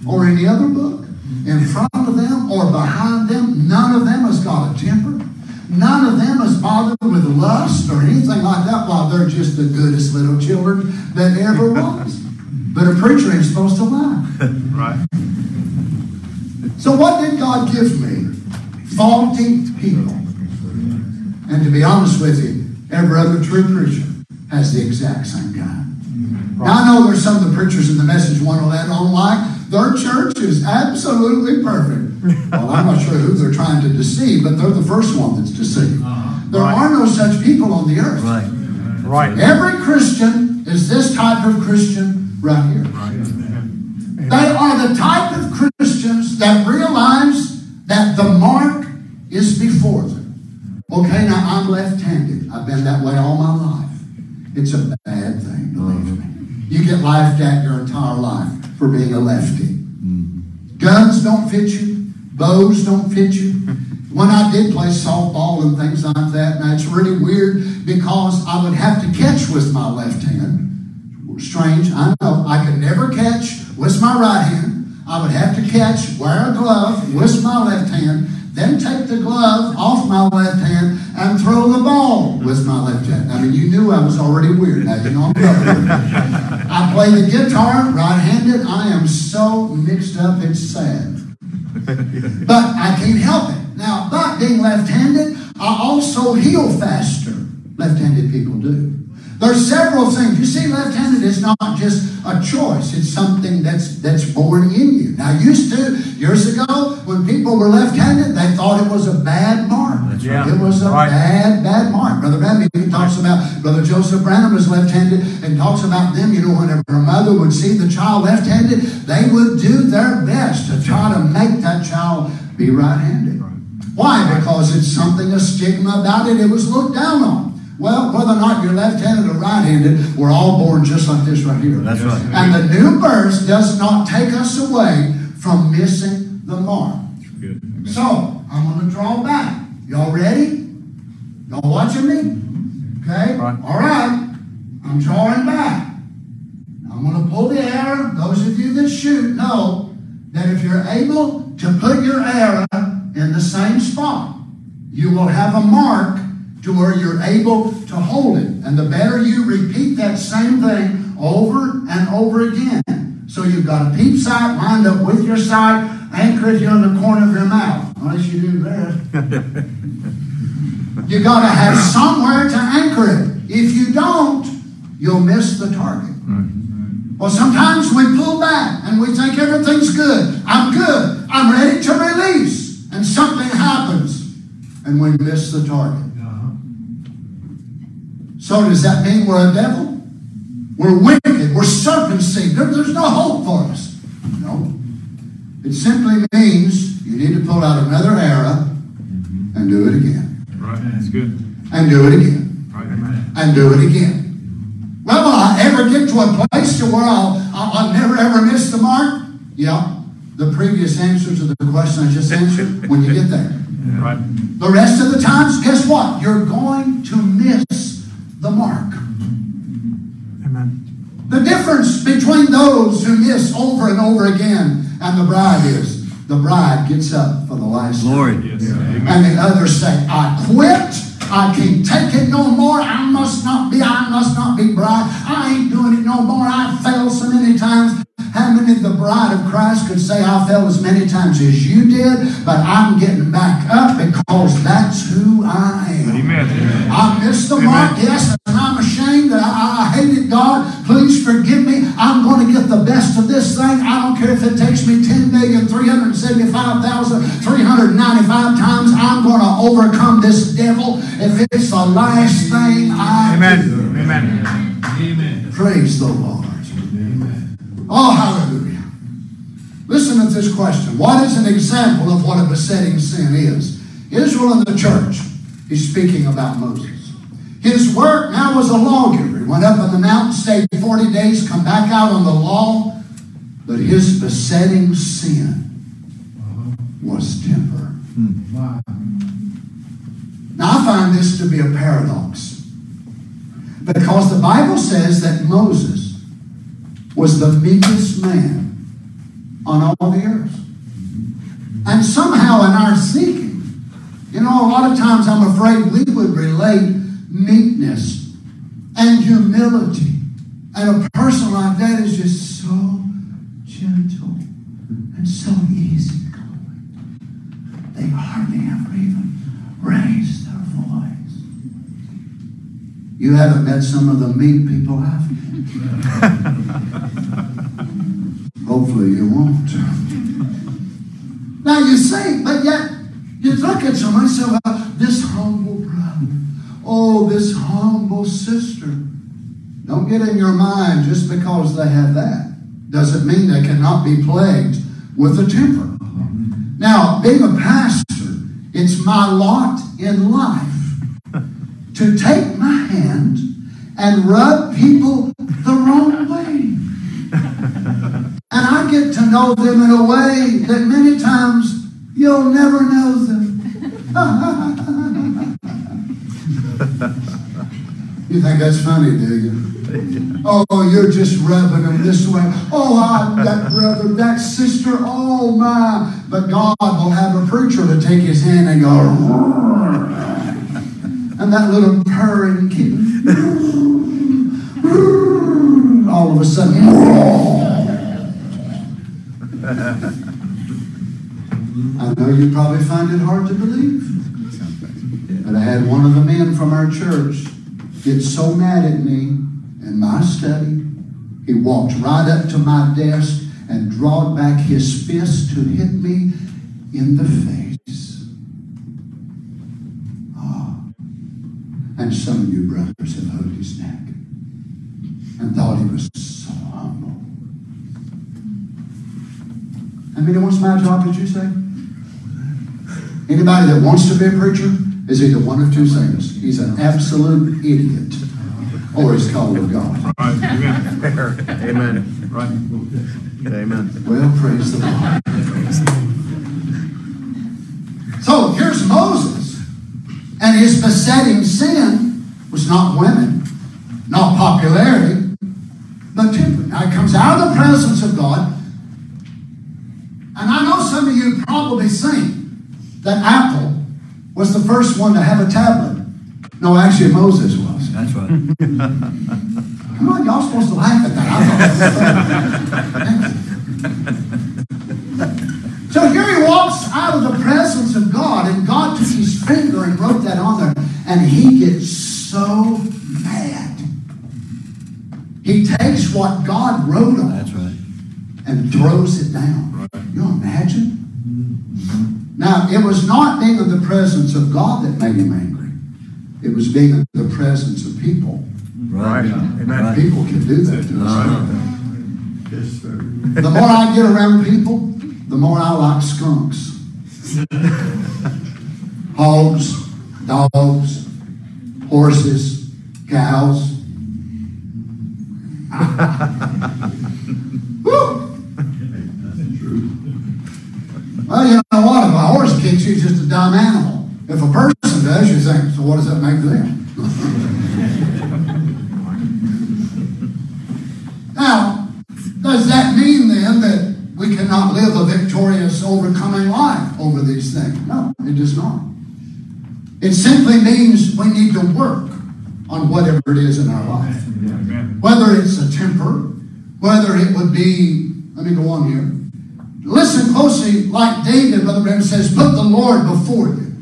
or any other book. In front of them or behind them, none of them has got a temper. None of them is bothered with lust or anything like that. While they're just the goodest little children that ever was. But a preacher ain't supposed to lie. Right. So what did God give me? Faulty people. And to be honest with you, every other true preacher has the exact same guy. Now I know there's some of the preachers in the message 111 on like their church is absolutely perfect. Well, I'm not sure who they're trying to deceive, but they're the first one that's deceived. Uh-huh. There Right. are no such people on the earth. Right. Every Christian is this type of Christian right here. They are the type of Christians that realize that the mark is before them. Okay, now I'm left-handed. I've been that way all my life. It's a bad thing, believe me. You get laughed at your entire life for being a lefty. Mm-hmm. Guns don't fit you. Bows don't fit you. When I did play softball and things like that, now it's really weird because I would have to catch with my left hand. Strange, I know. I could never catch with my right hand. I would have to catch, wear a glove with my left hand, then take the glove off my left hand and throw the ball with my left hand. I mean, you knew I was already weird. Now you know I'm covered. I play the guitar right-handed. I am so mixed up, it's sad. But I can't help it. Now, but being left-handed, I also heal faster. Left-handed people do. There's several things. You see, left-handed is not just a choice. It's something that's that's born in you. Now, used to years ago, when people were left-handed, they thought it was a bad mark. Yeah. It was a Right. bad, bad mark. Brother Branham even talks about Brother Joseph Branham was left-handed and talks about them. You know, whenever a mother would see the child left-handed, they would do their best to try to make that child be right-handed. Why? Because it's something, a stigma about it. It was looked down on. Well, whether or not you're left-handed or right-handed, we're all born just like this right here. That's right. And the new birth does not take us away from missing the mark. So, I'm going to draw back. Y'all ready? Y'all watching me? Okay? Right. All right. I'm drawing back. I'm going to pull the arrow. Those of you that shoot know that if you're able to put your arrow in the same spot, you will have a mark to where you're able to hold it. And the better you repeat that same thing over and over again. So you've got a peep sight lined up with your sight, anchor it here in the corner of your mouth. Unless you do that. you got to have somewhere to anchor it. If you don't, you'll miss the target. Well, sometimes we pull back and we think everything's good. I'm good. I'm ready to release. And something happens and we miss the target. So does that mean we're a devil? We're wicked. We're serpent seed. There- there's no hope for us. No. It simply means you need to pull out another arrow and do it again. Right. That's good. And do it again. Right. And do it again. Well, will I ever get to a place to where I'll, I'll, I'll never ever miss the mark? Yeah. The previous answer to the question I just answered, when you get there. Right. The rest of the times, guess what? You're going to miss the mark. Amen. The difference between those who miss over and over again and the bride is the bride gets up for the last time. Glory. Yes. Amen. And the others say, I quit. I can't take it no more. I must not be, I must not be bride. I ain't doing it no more. I failed so many times. How many of the bride of Christ could say, I fell as many times as you did, but I'm getting back up because that's who I am. Amen. I missed the mark, yes, and I'm ashamed that I, I hated God. Please forgive me. I'm going to get the best of this thing. I don't care if it takes me 10,375,395 times. I'm going to overcome this devil if it's the last thing I Amen. Amen. Amen. Praise the Lord. Amen. Oh, hallelujah. Listen to this question. What is an example of what a besetting sin is? Israel and the church. He's speaking about Moses. His work now was a lawgiver. Went up on the mountain, stayed 40 days, come back out on the law. But his besetting sin was temper. Now, I find this to be a paradox. Because the Bible says that Moses was the meekest man on all the earth. And somehow in our thinking, you know, a lot of times I'm afraid we would relate meekness and humility. And a person like that is just so gentle and so easy going. They hardly ever even raise their voice. You haven't met some of the meek people, have you? Hopefully you won't. Now you see, but yet you look at someone and say, well, this humble brother, oh, this humble sister. Don't get in your mind just because they have that. Doesn't mean they cannot be plagued with a temper. Now, being a pastor It's my lot in life to take my hand and rub people the wrong way. And I get to know them in a way that many times you'll never know them. you think that's funny, do you? Oh, you're just rubbing them this way. Oh, I, that brother, that sister, oh my. But God will have a preacher to take his hand and go, and that little purring kitten, all of a sudden, I know you probably find it hard to believe. But I had one of the men from our church get so mad at me in my study. He walked right up to my desk and drawed back his fist to hit me in the face. Ah. And some of you brothers have held his neck and thought he was so humble. How many wants my job, did you say? Anybody that wants to be a preacher is either one of two things. He's an absolute idiot or he's called of God. Right, amen. Amen. Right. Amen. Well, praise the Lord. So here's Moses, and his besetting sin was not women, not popularity, but temper. Now he comes out of the presence of God, and I know some of you probably think that Apple was the first one to have a tablet. No, actually Moses was. That's right. Come on, y'all supposed to laugh at that. I thought so here he walks out of the presence of God, and God took his finger and wrote that on there, and he gets so mad. He takes what God wrote on That's right. and throws it down. You imagine? Now, it was not being in the presence of God that made him angry. It was being in the presence of people. Right. Amen. Right. People can do that to us. Yes, sir. The more I get around people, the more I like skunks. Hogs, dogs, horses, cows. Woo! Well, you know what? If a horse kicks you, it's just a dumb animal. If a person does, you think, so what does that make them? now, does that mean then that we cannot live a victorious, overcoming life over these things? No, it does not. It simply means we need to work on whatever it is in our life. Whether it's a temper, whether it would be, let me go on here. Listen closely, like David, Brother Branham says, put the Lord before you.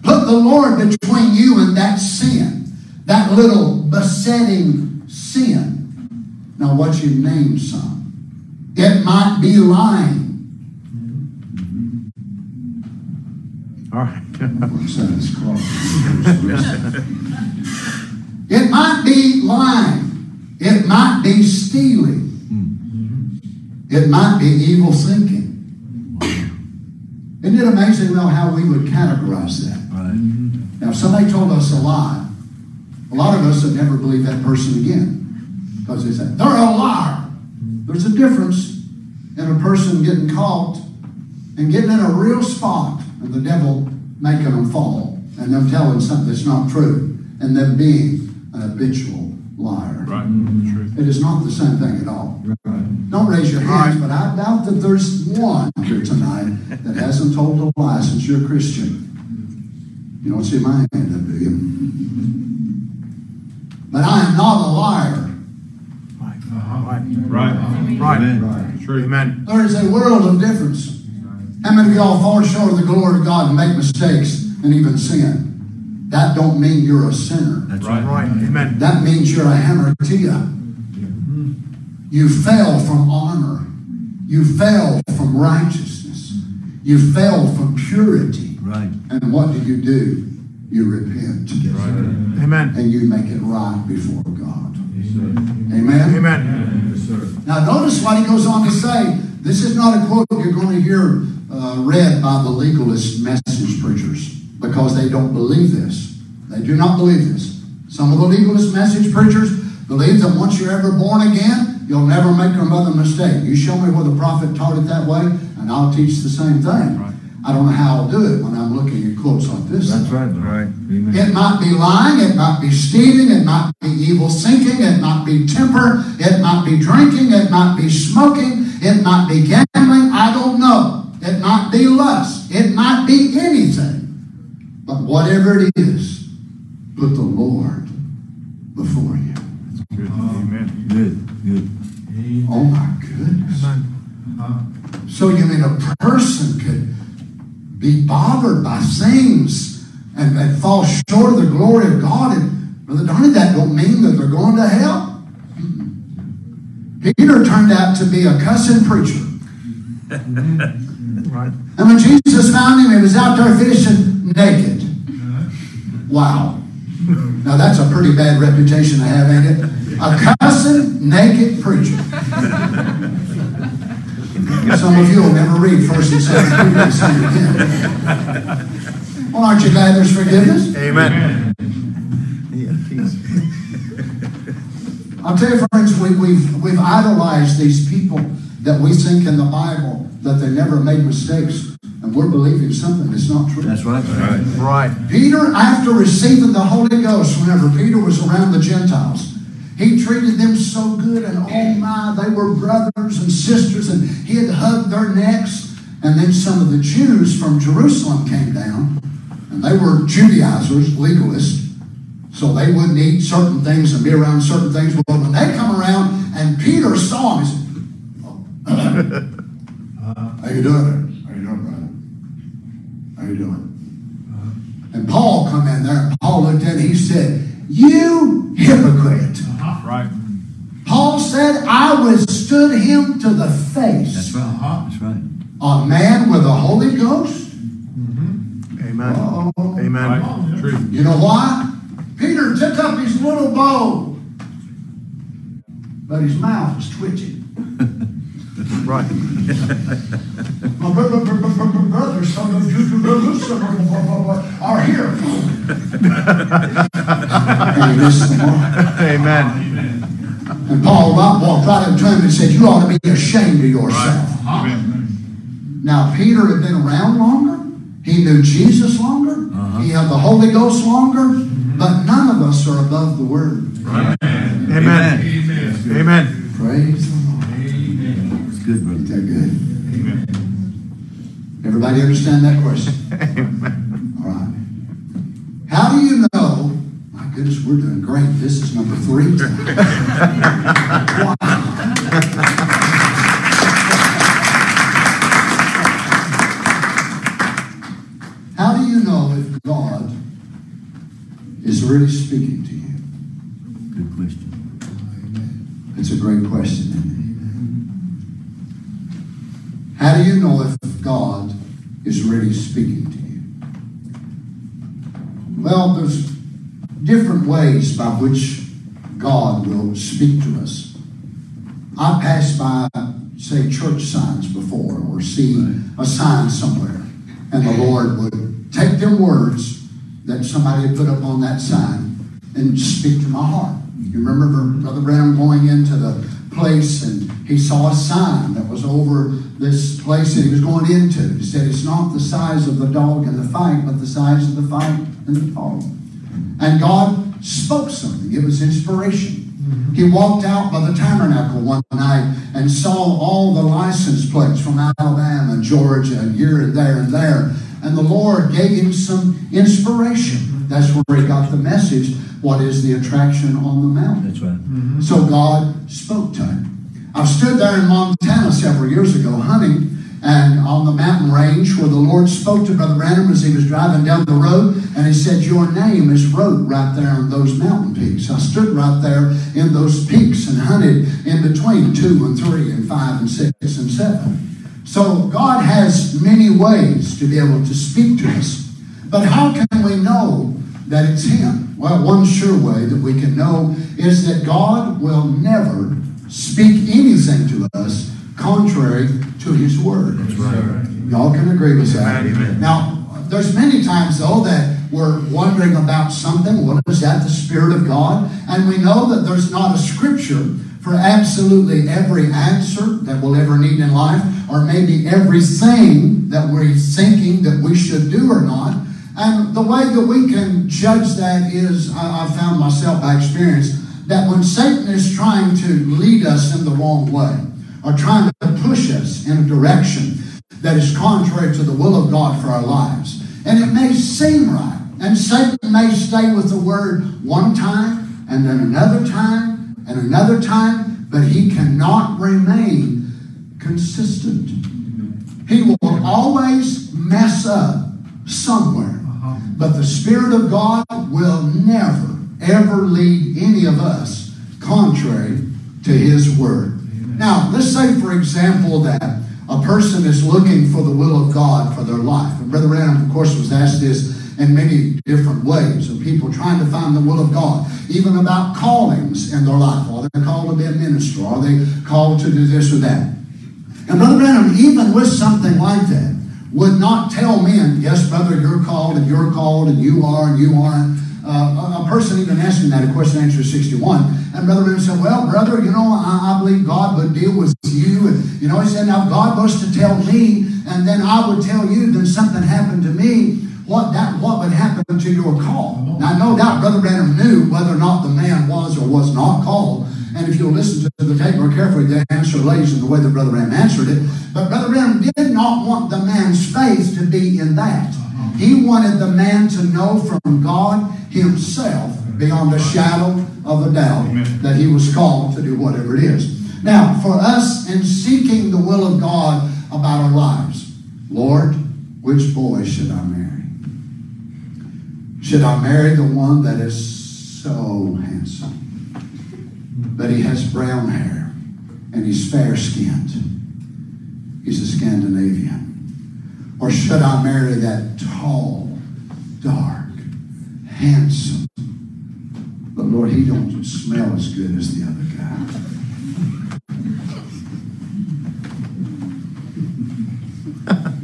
Put the Lord between you and that sin, that little besetting sin. Now, what's your name, son? It might be lying. All right. It might be lying. It might be stealing. Mm-hmm. It might be evil thinking. Isn't it amazing, though, how we would categorize that? Right. Mm-hmm. Now, if somebody told us a lie, a lot of us would never believe that person again because they say, they're a liar. There's a difference in a person getting caught and getting in a real spot and the devil making them fall and them telling something that's not true and them being an habitual liar. Right. Mm-hmm. Truth. It is not the same thing at all. Don't raise your hands, but I doubt that there's one here tonight that hasn't told a lie since you're a Christian. You don't see my hand up, do you? But I am not a liar. Right. Uh-huh. Right. Right. Right. True. Amen. There is a world of difference. How many of y'all fall short of the glory of God and make mistakes and even sin? That don't mean you're a sinner. That's Right. right. Right. Amen. That means you're a hamartia. You fell from honor. You fell from righteousness. You fell from purity. Right. And what do you do? You repent. Right. Amen. And you make it right before God. Amen? Amen. Now notice what he goes on to say. This is not a quote you're going to hear uh, read by the legalist message preachers because they don't believe this. They do not believe this. Some of the legalist message preachers believe that once you're ever born again, you'll never make another mistake. You show me where the prophet taught it that way, and I'll teach the same thing. Right. I don't know how I'll do it when I'm looking at quotes like this. That's right, right. Amen. It might be lying, it might be stealing, it might be evil thinking, it might be temper, it might be drinking, it might be smoking, it might be gambling, I don't know. It might be lust, it might be anything. But whatever it is, put the Lord before you. Good. Amen. Good, good. Oh my goodness. So you mean a person could be bothered by things and, and fall short of the glory of God? And Brother Donny, that don't mean that they're going to hell. Peter turned out to be a cussing preacher. Right. And when Jesus found him, he was out there fishing naked. Wow. Now that's a pretty bad reputation to have, ain't it? A cussing naked preacher. Some of you will never read First and Second Peter the same again. Well, aren't you glad there's forgiveness? Amen. Yeah, peace. I'll tell you, friends, we, we've we've idolized these people that we think in the Bible that they never made mistakes, and we're believing something that's not true. That's right. Right. Right. Peter, after receiving the Holy Ghost, whenever Peter was around the Gentiles, he treated them so good, and oh my, they were brothers and sisters, and he had hugged their necks. And then some of the Jews from Jerusalem came down, and they were Judaizers, legalists, so they wouldn't eat certain things and be around certain things. But when they come around, and Peter saw him, he said, oh, How you doing? How you doing, brother? How you doing? And Paul come in there, and Paul looked at it, he said, You hypocrite. Uh-huh. Right. Paul said, I withstood him to the face. That's right. Uh-huh. That's right. A man with the Holy Ghost? Mm-hmm. Amen. Oh. Amen. Right. True. You know why? Peter took up his little bow, but his mouth was twitching. Right. Brothers, some of you are here. and he missed the. Amen. And Paul walked right up to him and said, You ought to be ashamed of yourself. Amen. Now, Peter had been around longer. He knew Jesus longer. Uh-huh. He had the Holy Ghost longer. But none of us are above the Word. Right. Amen. Amen. Amen. Praise good, brother. Ain't that good? Amen. Everybody understand that question? All right. How do you know? My goodness, we're doing great. This is number three. wow. How do you know if God is really speaking to you? Good question. It's a great question. How do you know if God is really speaking to you? Well, there's different ways by which God will speak to us. I passed by, say, church signs before or see a sign somewhere, and the Lord would take them words that somebody had put up on that sign and speak to my heart. You remember Brother Branham going into the place and he saw a sign that was over this place that he was going into. He said, It's not the size of the dog in the fight, but the size of the fight in the dog. And God spoke something. It was inspiration. Mm-hmm. He walked out by the tabernacle one night and saw all the license plates from Alabama, and Georgia, and here and there and there. And the Lord gave him some inspiration. Mm-hmm. That's where he got the message. What is the attraction on the mountain? That's right. Mm-hmm. So God spoke to him. I stood there in Montana several years ago hunting and on the mountain range where the Lord spoke to Brother Branham as he was driving down the road and he said, Your name is wrote right there on those mountain peaks. I stood right there in those peaks and hunted in between two and three and five and six and seven. So God has many ways to be able to speak to us. But how can we know that it's Him? Well, one sure way that we can know is that God will never speak anything to us contrary to His Word. Right. Y'all can agree with that. Amen. Now, there's many times though that we're wondering about something. What is that? The Spirit of God. And we know that there's not a scripture for absolutely every answer that we'll ever need in life, or maybe everything that we're thinking that we should do or not. And the way that we can judge that is, I, I found myself by experience, that when Satan is trying to lead us in the wrong way, or trying to push us in a direction that is contrary to the will of God for our lives, and it may seem right, and Satan may stay with the word one time, and then another time, and another time, but he cannot remain consistent. He will always mess up somewhere. But the Spirit of God will never, ever lead any of us contrary to His Word. Now, let's say, for example, that a person is looking for the will of God for their life. And Brother Branham, of course, was asked this in many different ways of people trying to find the will of God, even about callings in their life. Are they called to be a minister? Are they called to do this or that? And Brother Branham, even with something like that, would not tell men, yes, brother, you're called and you're called and you are and you aren't. Uh, a, person even asked him that, of course, in answer 61. And Brother Branham said, well, brother, you know, I, I believe God would deal with you. And, you know, he said, now God was to tell me, and then I would tell you, then something happened to me. What that what would happen to your call? Now, no doubt Brother Branham knew whether or not the man was or was not called. And if you'll listen to the tape more carefully, the answer lays in the way that Brother Branham answered it. But Brother Branham did not want the man's faith to be in that. He wanted the man to know from God himself, beyond a shadow of a doubt, that he was called to do whatever it is. Now, for us in seeking the will of God about our lives, Lord, which boy should I marry? Should I marry the one that is so handsome? but he has brown hair and he's fair skinned. He's a Scandinavian. Or should I marry that tall, dark, handsome, but Lord, he don't smell as good as the other guy.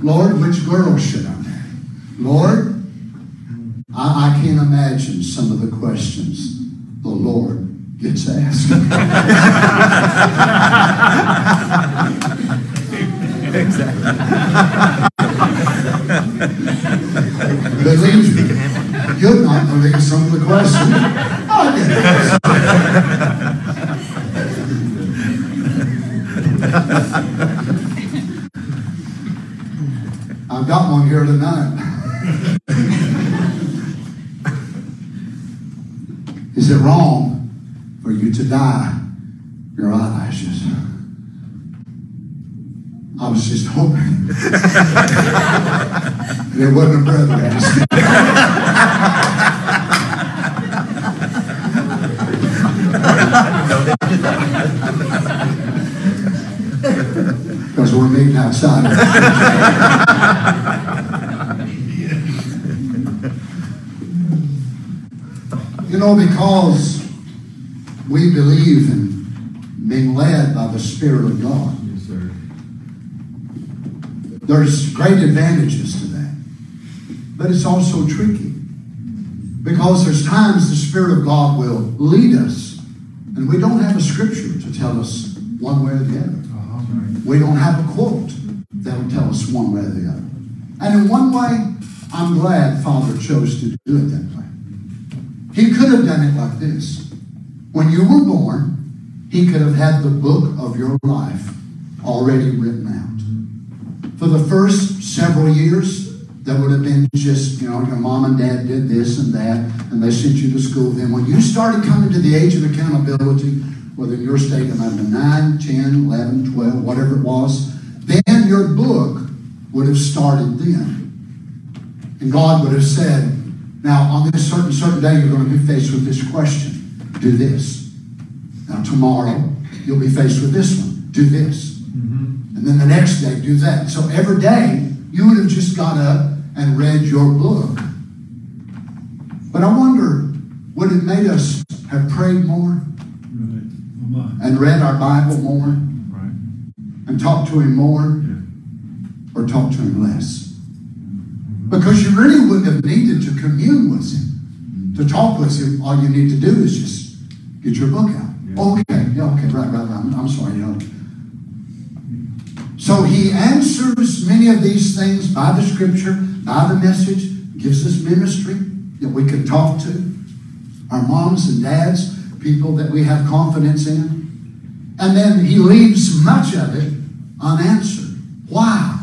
Lord, which girl should I marry? Lord, I, I can't imagine some of the questions the Lord gets asked. Believe me, You're not believe some of the question. Oh, I get asked. I've got one here tonight. Is it wrong for you to dye your eyelashes? I was just hoping. it wasn't a brother. Because we're meeting outside. You know, because we believe in being led by the Spirit of God. Yes, sir. There's great advantages. But it's also tricky. Because there's times the Spirit of God will lead us, and we don't have a scripture to tell us one way or the other. Uh-huh. We don't have a quote that'll tell us one way or the other. And in one way, I'm glad Father chose to do it that way. He could have done it like this. When you were born, he could have had the book of your life already written out. For the first several years, that would have been just, you know, your mom and dad did this and that, and they sent you to school. Then when you started coming to the age of accountability, whether in your state might have 9, 10, 11, 12, whatever it was, then your book would have started then. And God would have said, now on this certain certain day you're going to be faced with this question. Do this. Now tomorrow you'll be faced with this one. Do this. Mm-hmm. And then the next day do that. So every day you would have just got up and read your book. But I wonder, would it made us have prayed more and read our Bible more Right. and talked to Him more? Yeah. Or or talk to him less. Because you really wouldn't have needed to commune with him. To talk with him, all you need to do is just get your book out. Okay, yeah, okay, right, right, right. I'm, I'm sorry, you know. So he answers many of these things by the scripture, by the message, gives us ministry that we can talk to. Our moms and dads, people that we have confidence in. And then he leaves much of it unanswered. Why?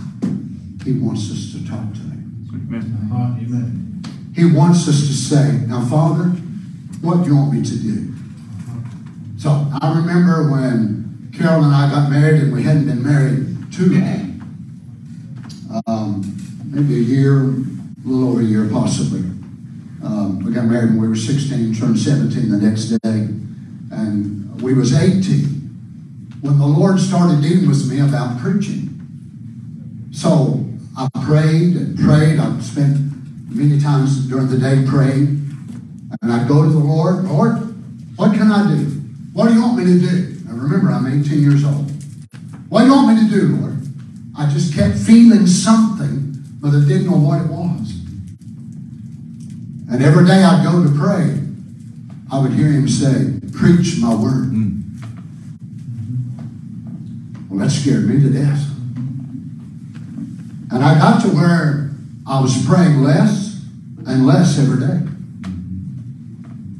He wants us to talk to him. Amen. Amen. He wants us to say, Now, Father, what do you want me to do? So I remember when Carol and I got married, and we hadn't been married too long. Um, maybe a year, a little over a year, possibly. Um, we got married when we were 16, turned 17 the next day, and we was 18 when the Lord started dealing with me about preaching. So I prayed and prayed. I spent many times during the day praying. And I'd go to the Lord, Lord, what can I do? What do you want me to do? Now remember, I'm 18 years old. What do you want me to do, Lord? I just kept feeling something, but I didn't know what it was. And every day I'd go to pray, I would hear him say, Preach my word. Mm. Well, that scared me to death. And I got to where I was praying less and less every day.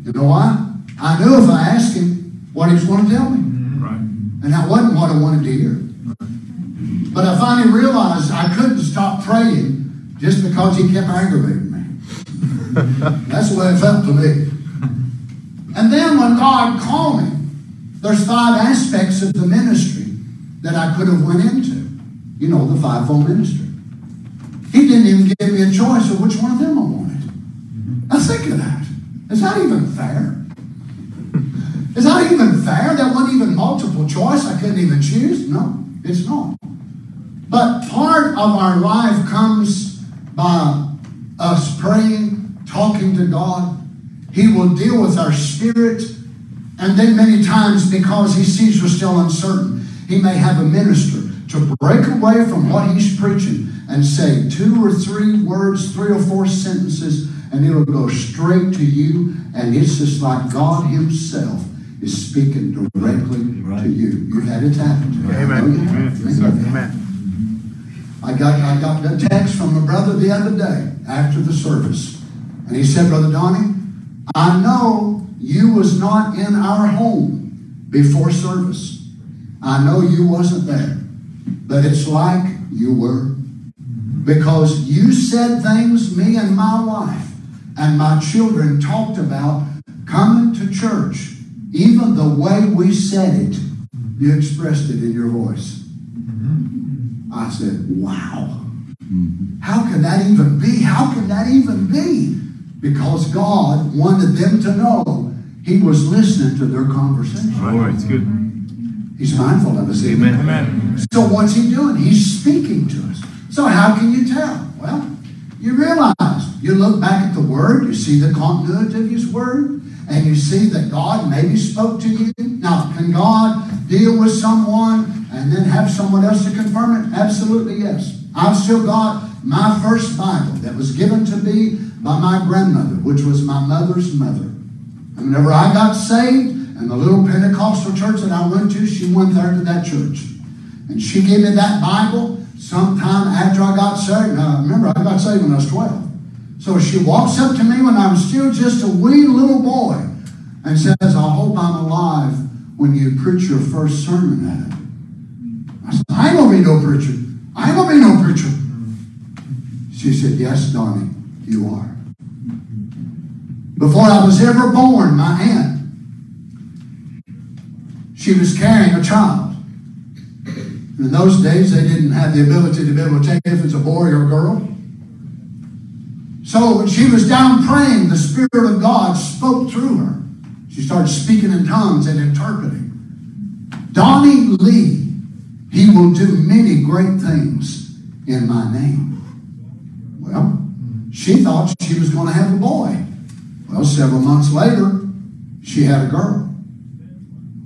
You know why? I knew if I asked him what he was going to tell me. Right. And that wasn't what I wanted to hear. But I finally realized I couldn't stop praying just because he kept aggravating me. That's the way it felt to me. And then when God called me, there's five aspects of the ministry that I could have went into. You know, the fivefold ministry. He didn't even give me a choice of which one of them I wanted. I think of that. Is that even fair? Is that even fair? That wasn't even multiple choice. I couldn't even choose. No, it's not. But part of our life comes by us praying, talking to God. He will deal with our spirit. And then many times, because he sees we're still uncertain, he may have a minister to break away from what he's preaching and say two or three words, three or four sentences, and it'll go straight to you. And it's just like God himself is speaking directly Right. to you. You've had it happen to you. I know Amen. Amen. Amen. I got, I got a text from a brother the other day after the service. And he said, Brother Donny, I know you was not in our home before service. I know you wasn't there. But it's like you were. Because you said things me and my wife and my children talked about coming to church. Even the way we said it, you expressed it in your voice. Mm-hmm. I said, wow. How can that even be? How can that even be? Because God wanted them to know He was listening to their conversation. Right. It's good. He's mindful of us. Amen. Amen. So what's He doing? He's speaking to us. So how can you tell? Well, you realize, you look back at the Word, you see the continuity of His Word, and you see that God maybe spoke to you. Now, can God deal with someone and then have someone else to confirm it? Absolutely, yes. I've still got my first Bible that was given to me by my grandmother, which was my mother's mother. And whenever I got saved, and the little Pentecostal church that I went to, she went there to that church. And she gave me that Bible sometime after I got saved. Now, remember, I got saved when I was 12. So she walks up to me when I'm still just a wee little boy and says, I hope I'm alive when you preach your first sermon at it. I said, I gonna be no preacher. I gonna be no preacher. She said, Yes, Donny, you are. Before I was ever born, my aunt, she was carrying a child. In those days, they didn't have the ability to be able to tell if it's a boy or a girl. So when she was down praying, the Spirit of God spoke through her. She started speaking in tongues and interpreting. Donny Lee, he will do many great things in my name. Well, she thought she was going to have a boy. Well, several months later, she had a girl.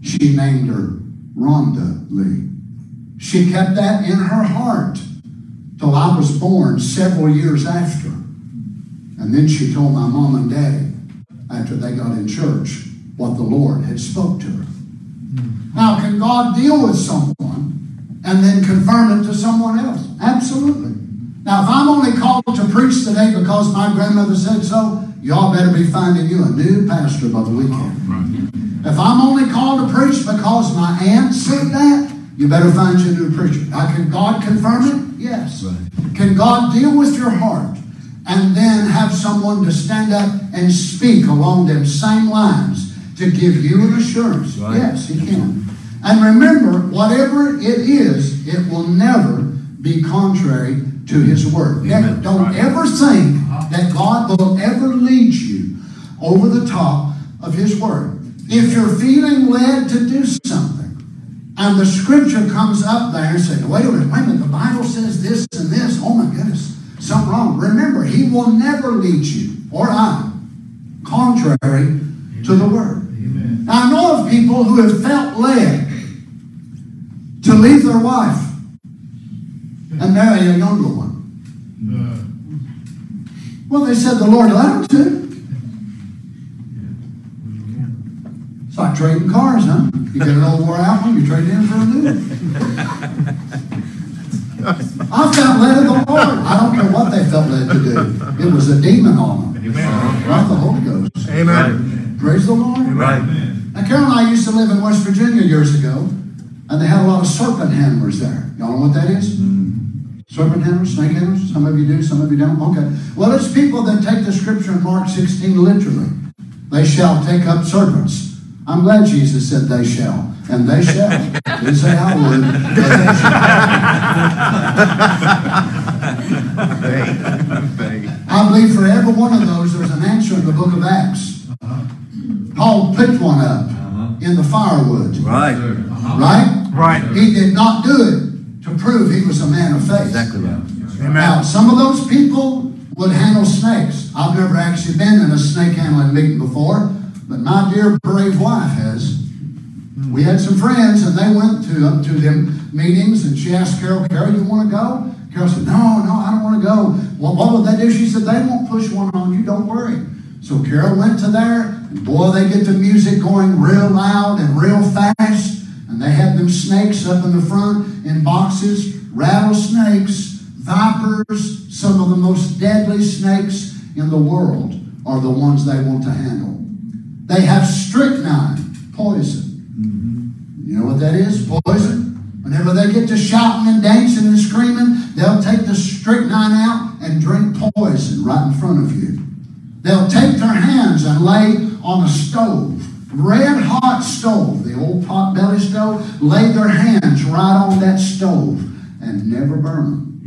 She named her Rhonda Lee. She kept that in her heart till I was born several years after. And then she told my mom and daddy, after they got in church, what the Lord had spoke to her. Now, can God deal with someone and then confirm it to someone else? Absolutely. Now, if I'm only called to preach today because my grandmother said so, y'all better be finding you a new pastor by the weekend. If I'm only called to preach because my aunt said that, you better find you a new preacher. Now, can God confirm it? Yes. Can God deal with your heart and then have someone to stand up and speak along them same lines to give you an assurance? Right. Yes, He can. And remember, whatever it is, it will never be contrary to His Word. Never. Don't ever think uh-huh. that God will ever lead you over the top of His Word. If you're feeling led to do something, and the scripture comes up there and says, wait a minute, wait a minute, the Bible says this and this. Oh my goodness, something wrong. Remember, He will never lead you, or I, contrary to the Word. Now, I know of people who have felt led to leave their wife and marry a younger one. Well, they said the Lord allowed them to. It's like trading cars, huh? You get an old wore out one, you trade it in for a new one. I felt led of the Lord. I don't care what they felt led to do. It was a demon on them. Not the Holy Ghost. Amen. Praise the Lord. Right. Now, Carol and I used to live in West Virginia years ago, and they had a lot of serpent handlers there. Y'all know what that is? Serpent handlers, snake handlers? Some of you do, some of you don't. Okay. Well, it's people that take the scripture in Mark 16 literally. They shall take up serpents. I'm glad Jesus said they shall. And they shall. Didn't say I would. but they shall. I believe for every one of those, there's an answer in the book of Acts. Paul picked one up uh-huh. in the firewood. Right. Uh-huh. Right? Right. He did not do it to prove he was a man of faith. Exactly right. Now, some of those people would handle snakes. I've never actually been in a snake handling meeting before, but my dear brave wife has. We had some friends, and they went to up to them meetings, and she asked Carol, "Carol, you want to go?" Carol said, "No, no, I don't want to go." Well, what would they do? She said, "They won't push one on you. Don't worry." So Carol went to there, boy, they get the music going real loud and real fast, and they have them snakes up in the front in boxes, rattlesnakes, vipers, some of the most deadly snakes in the world are the ones they want to handle. They have strychnine, poison. You know what that is? Poison. Whenever they get to shouting and dancing and screaming, they'll take the strychnine out and drink poison right in front of you. They'll take their hands and lay on a stove, red hot stove, the old pot belly stove, lay their hands right on that stove and never burn them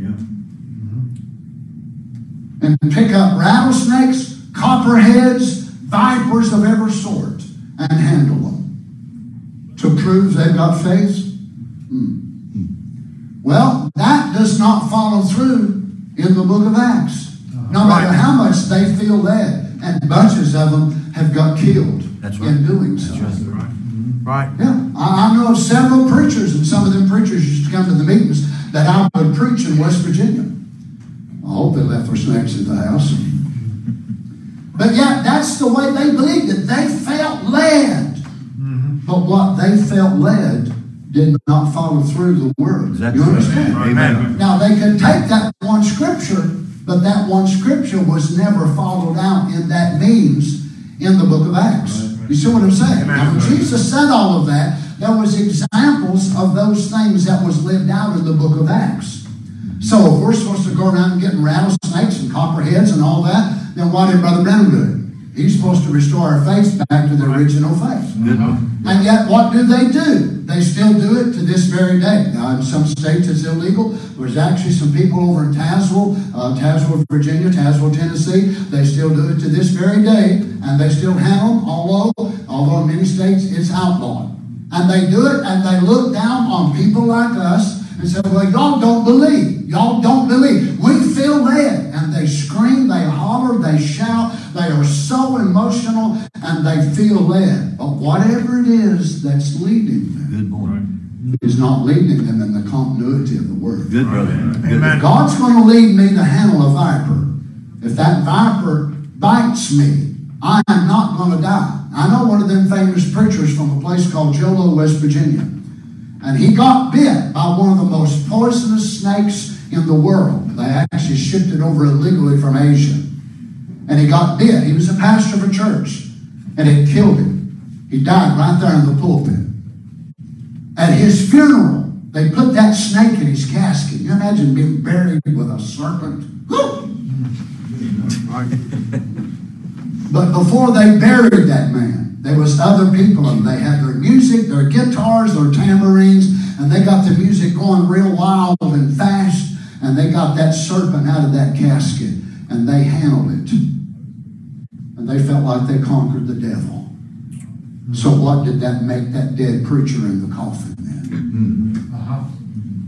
Yeah. and pick up rattlesnakes, copperheads, vipers of every sort, and handle them to prove they've got faith. Hmm. Well, that does not follow through in the book of Acts. No matter how much they feel that, and bunches of them have got killed That's right. in doing so. That's right. Mm-hmm. Right. Yeah, I, I know of several preachers, and some of them preachers used to come to the meetings that I would preach in West Virginia. I hope they left their snacks at the house. But yet, that's the way they believed it. They felt led. Mm-hmm. But what they felt led did not follow through the word. Exactly. You understand? Amen. Now, they could take that one scripture, but that one scripture was never followed out in that means in the book of Acts. You see what I'm saying? Now, when Jesus said all of that, there was examples of those things that was lived out in the book of Acts. So if we're supposed to go around getting rattlesnakes and copperheads and all that, then why did Brother Branham do He's supposed to restore our faith back to the original faith. One. And yet, what do they do? They still do it to this very day. Now, in some states, it's illegal. There's actually some people over in Tazewell, uh, Tazewell, Virginia, Tazewell, Tennessee. They still do it to this very day, and they still handle them. Although, although in many states it's outlawed, and they do it, and they look down on people like us and say, "Well, y'all don't believe. Y'all don't believe. We feel led." And they scream, they holler, they shout. They are so emotional, and they feel led. But whatever it is that's leading them, Good point. is not leading them in the continuity of the word. Good, brother. Good. Amen. God's going to lead me to handle a viper. If that viper bites me, I am not going to die. I know one of them famous preachers from a place called Jolo, West Virginia. And he got bit by one of the most poisonous snakes in the world. They actually shipped it over illegally from Asia. And he got bit. He was a pastor of a church. And it killed him. He died right there in the pulpit. At his funeral, they put that snake in his casket. You imagine being buried with a serpent? But before they buried that man, there was other people, and they had their music, their guitars, their tambourines, and they got the music going real wild and fast, and they got that serpent out of that casket, and they handled it. And they felt like they conquered the devil. So what did that make that dead preacher in the coffin then? Mm-hmm. Uh-huh.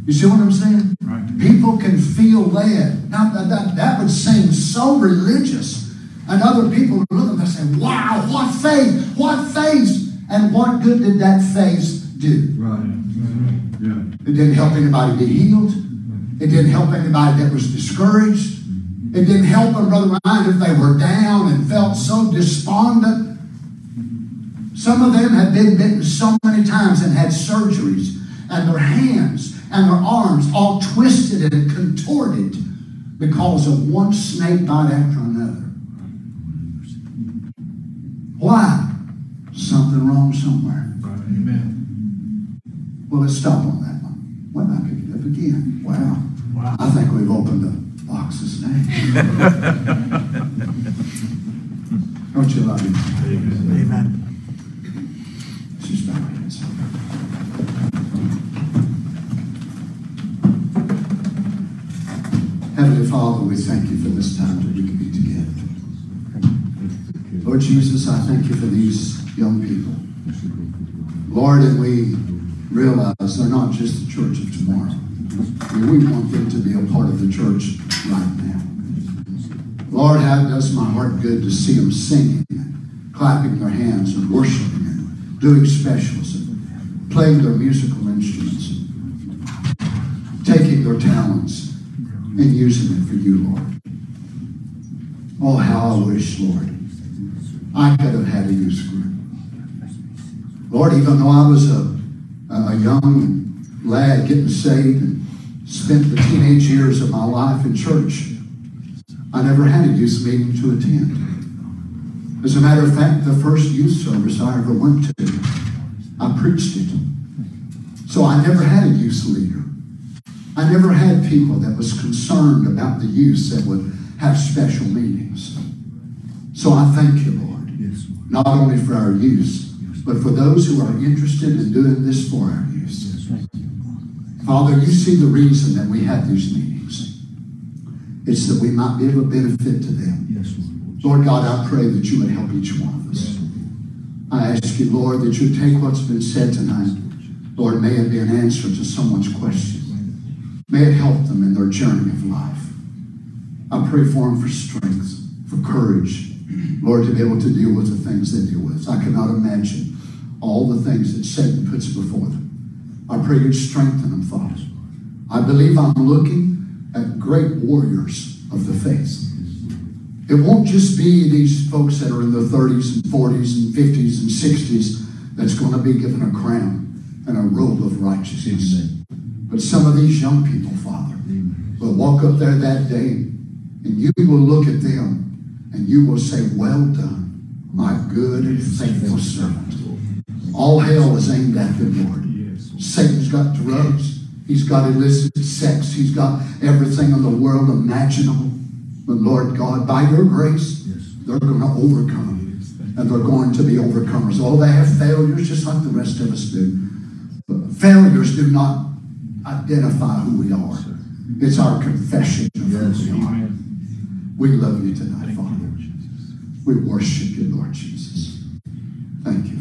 You see what I'm saying? Right. People can feel led. Now, that, that, that would seem so religious. And other people would look at them and say, wow, what faith, what faith. And what good did that faith do? Yeah. It didn't help anybody get healed. It didn't help anybody that was discouraged. It didn't help them, Brother Ryan, if they were down and felt so despondent. Some of them had been bitten so many times and had surgeries, and their hands and their arms all twisted and contorted because of one snake bite after another. Why? Something wrong somewhere. Amen. Well, let's stop on that one. Well, I pick it up again. Wow. wow. I think we've opened a box of snakes. Don't you love it? Amen. Let's just bow our heads. Heavenly Father, we thank you for this time that we can be together. Lord Jesus, I thank you for these young people. Lord, and we realize they're not just the church of tomorrow. We want them to be a part of the church right now. Lord, how does my heart good to see them singing, and clapping their hands and worshiping and doing specials and playing their musical instruments, taking their talents and using it for you, Lord. Oh, how I wish, Lord, I could have had a youth group. Lord, even though I was a, a young lad getting saved and spent the teenage years of my life in church, I never had a youth meeting to attend. As a matter of fact, the first youth service I ever went to, I preached it. So I never had a youth leader. I never had people that was concerned about the youth that would have special meetings. So I thank you, Lord, not only for our youth, but for those who are interested in doing this for our youth. Father, you see the reason that we have these meetings. It's that we might be of a benefit to them. Yes, Lord. Lord God, I pray that you would help each one of us. I ask you, Lord, that you take what's been said tonight. Lord, may it be an answer to someone's question. May it help them in their journey of life. I pray for them for strength, for courage, Lord, to be able to deal with the things they deal with. I cannot imagine all the things that Satan puts before them. I pray you'd strengthen them, Father. I believe I'm looking at great warriors of the faith. It won't just be these folks that are in their 30s and 40s and 50s and 60s that's going to be given a crown and a robe of righteousness. But some of these young people, Father, will walk up there that day and you will look at them and you will say, Well done, my good and faithful servant. All hell is aimed at them, Lord. Satan's got drugs. He's got illicit sex. He's got everything in the world imaginable. But Lord God, by your grace, they're going to overcome. And they're going to be overcomers. Oh, they have failures just like the rest of us do. But failures do not identify who we are. It's our confession of who we are. We love you tonight, Father. We worship you, Lord Jesus. Thank you, Father. Thank you,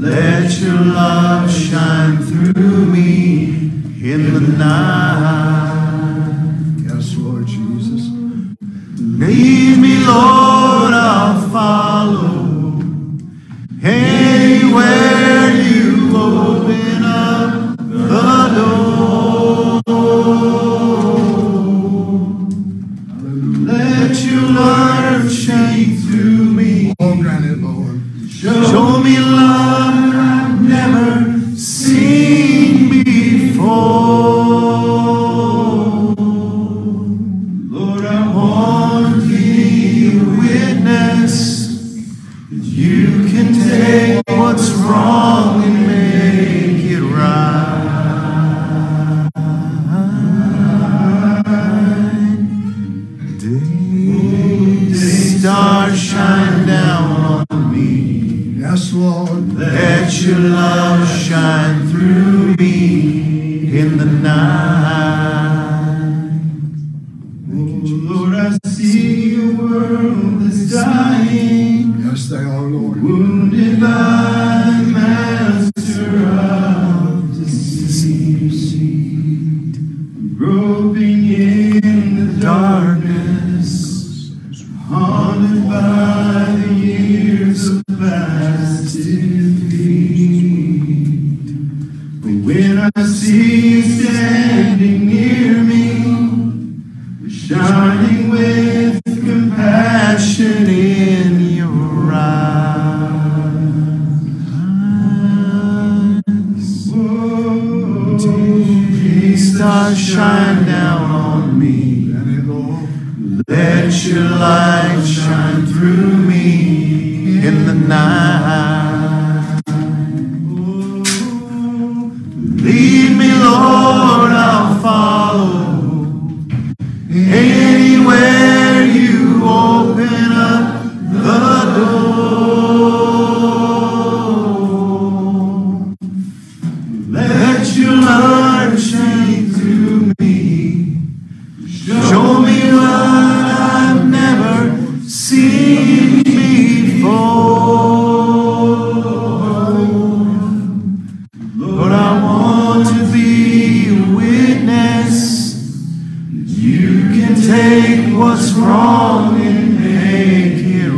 Let your love shine through me in the night.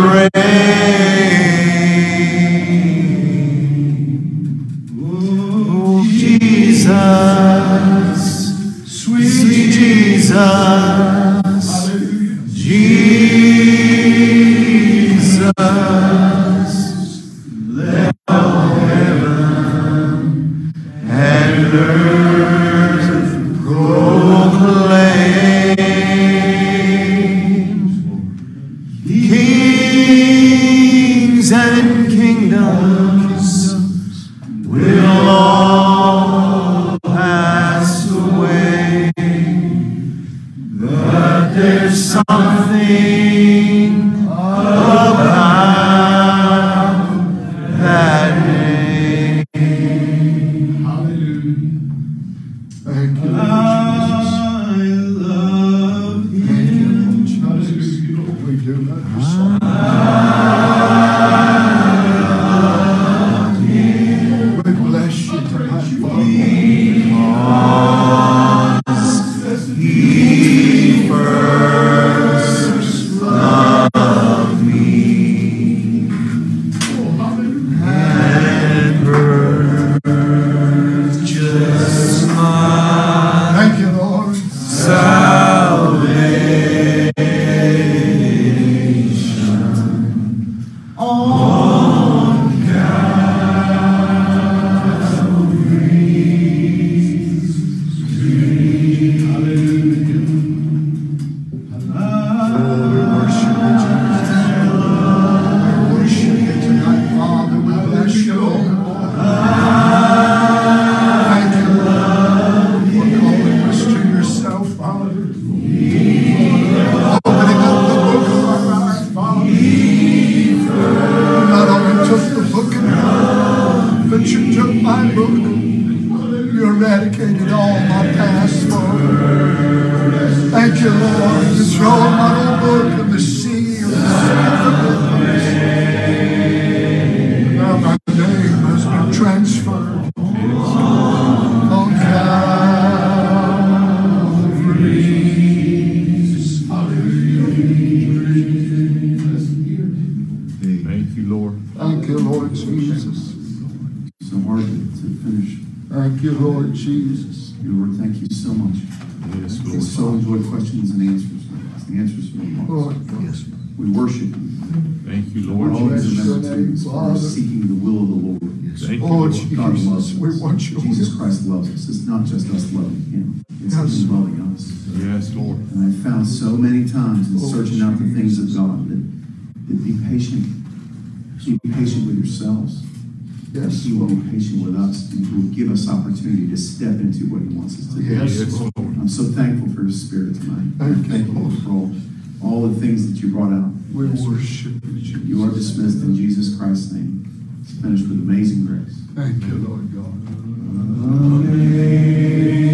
the answers. The answers from the Lord, Lord. yes. We worship you. Thank you, We're Lord always Jesus. Bless your name, remember to, we're seeking the will of the Lord. Yes. Thank you, Oh, Lord. God Jesus, loves we us. want your Jesus will. Christ loves us. It's not just us loving him. It's Yes. him loving us. Yes, Lord. And I've found so many times in Oh, searching out the things of God that, that be patient. Be patient with yourselves. Yes, He will be patient with us and He will give us opportunity to step into what He wants us to do. Yes, Yes, Lord. Lord. I'm so thankful for His Spirit tonight. Thank you, Thank you Lord. for all, all the things that you brought out. We worship you, You are dismissed in Jesus Christ's name. It's finished with amazing grace. Thank you, Lord God. Sing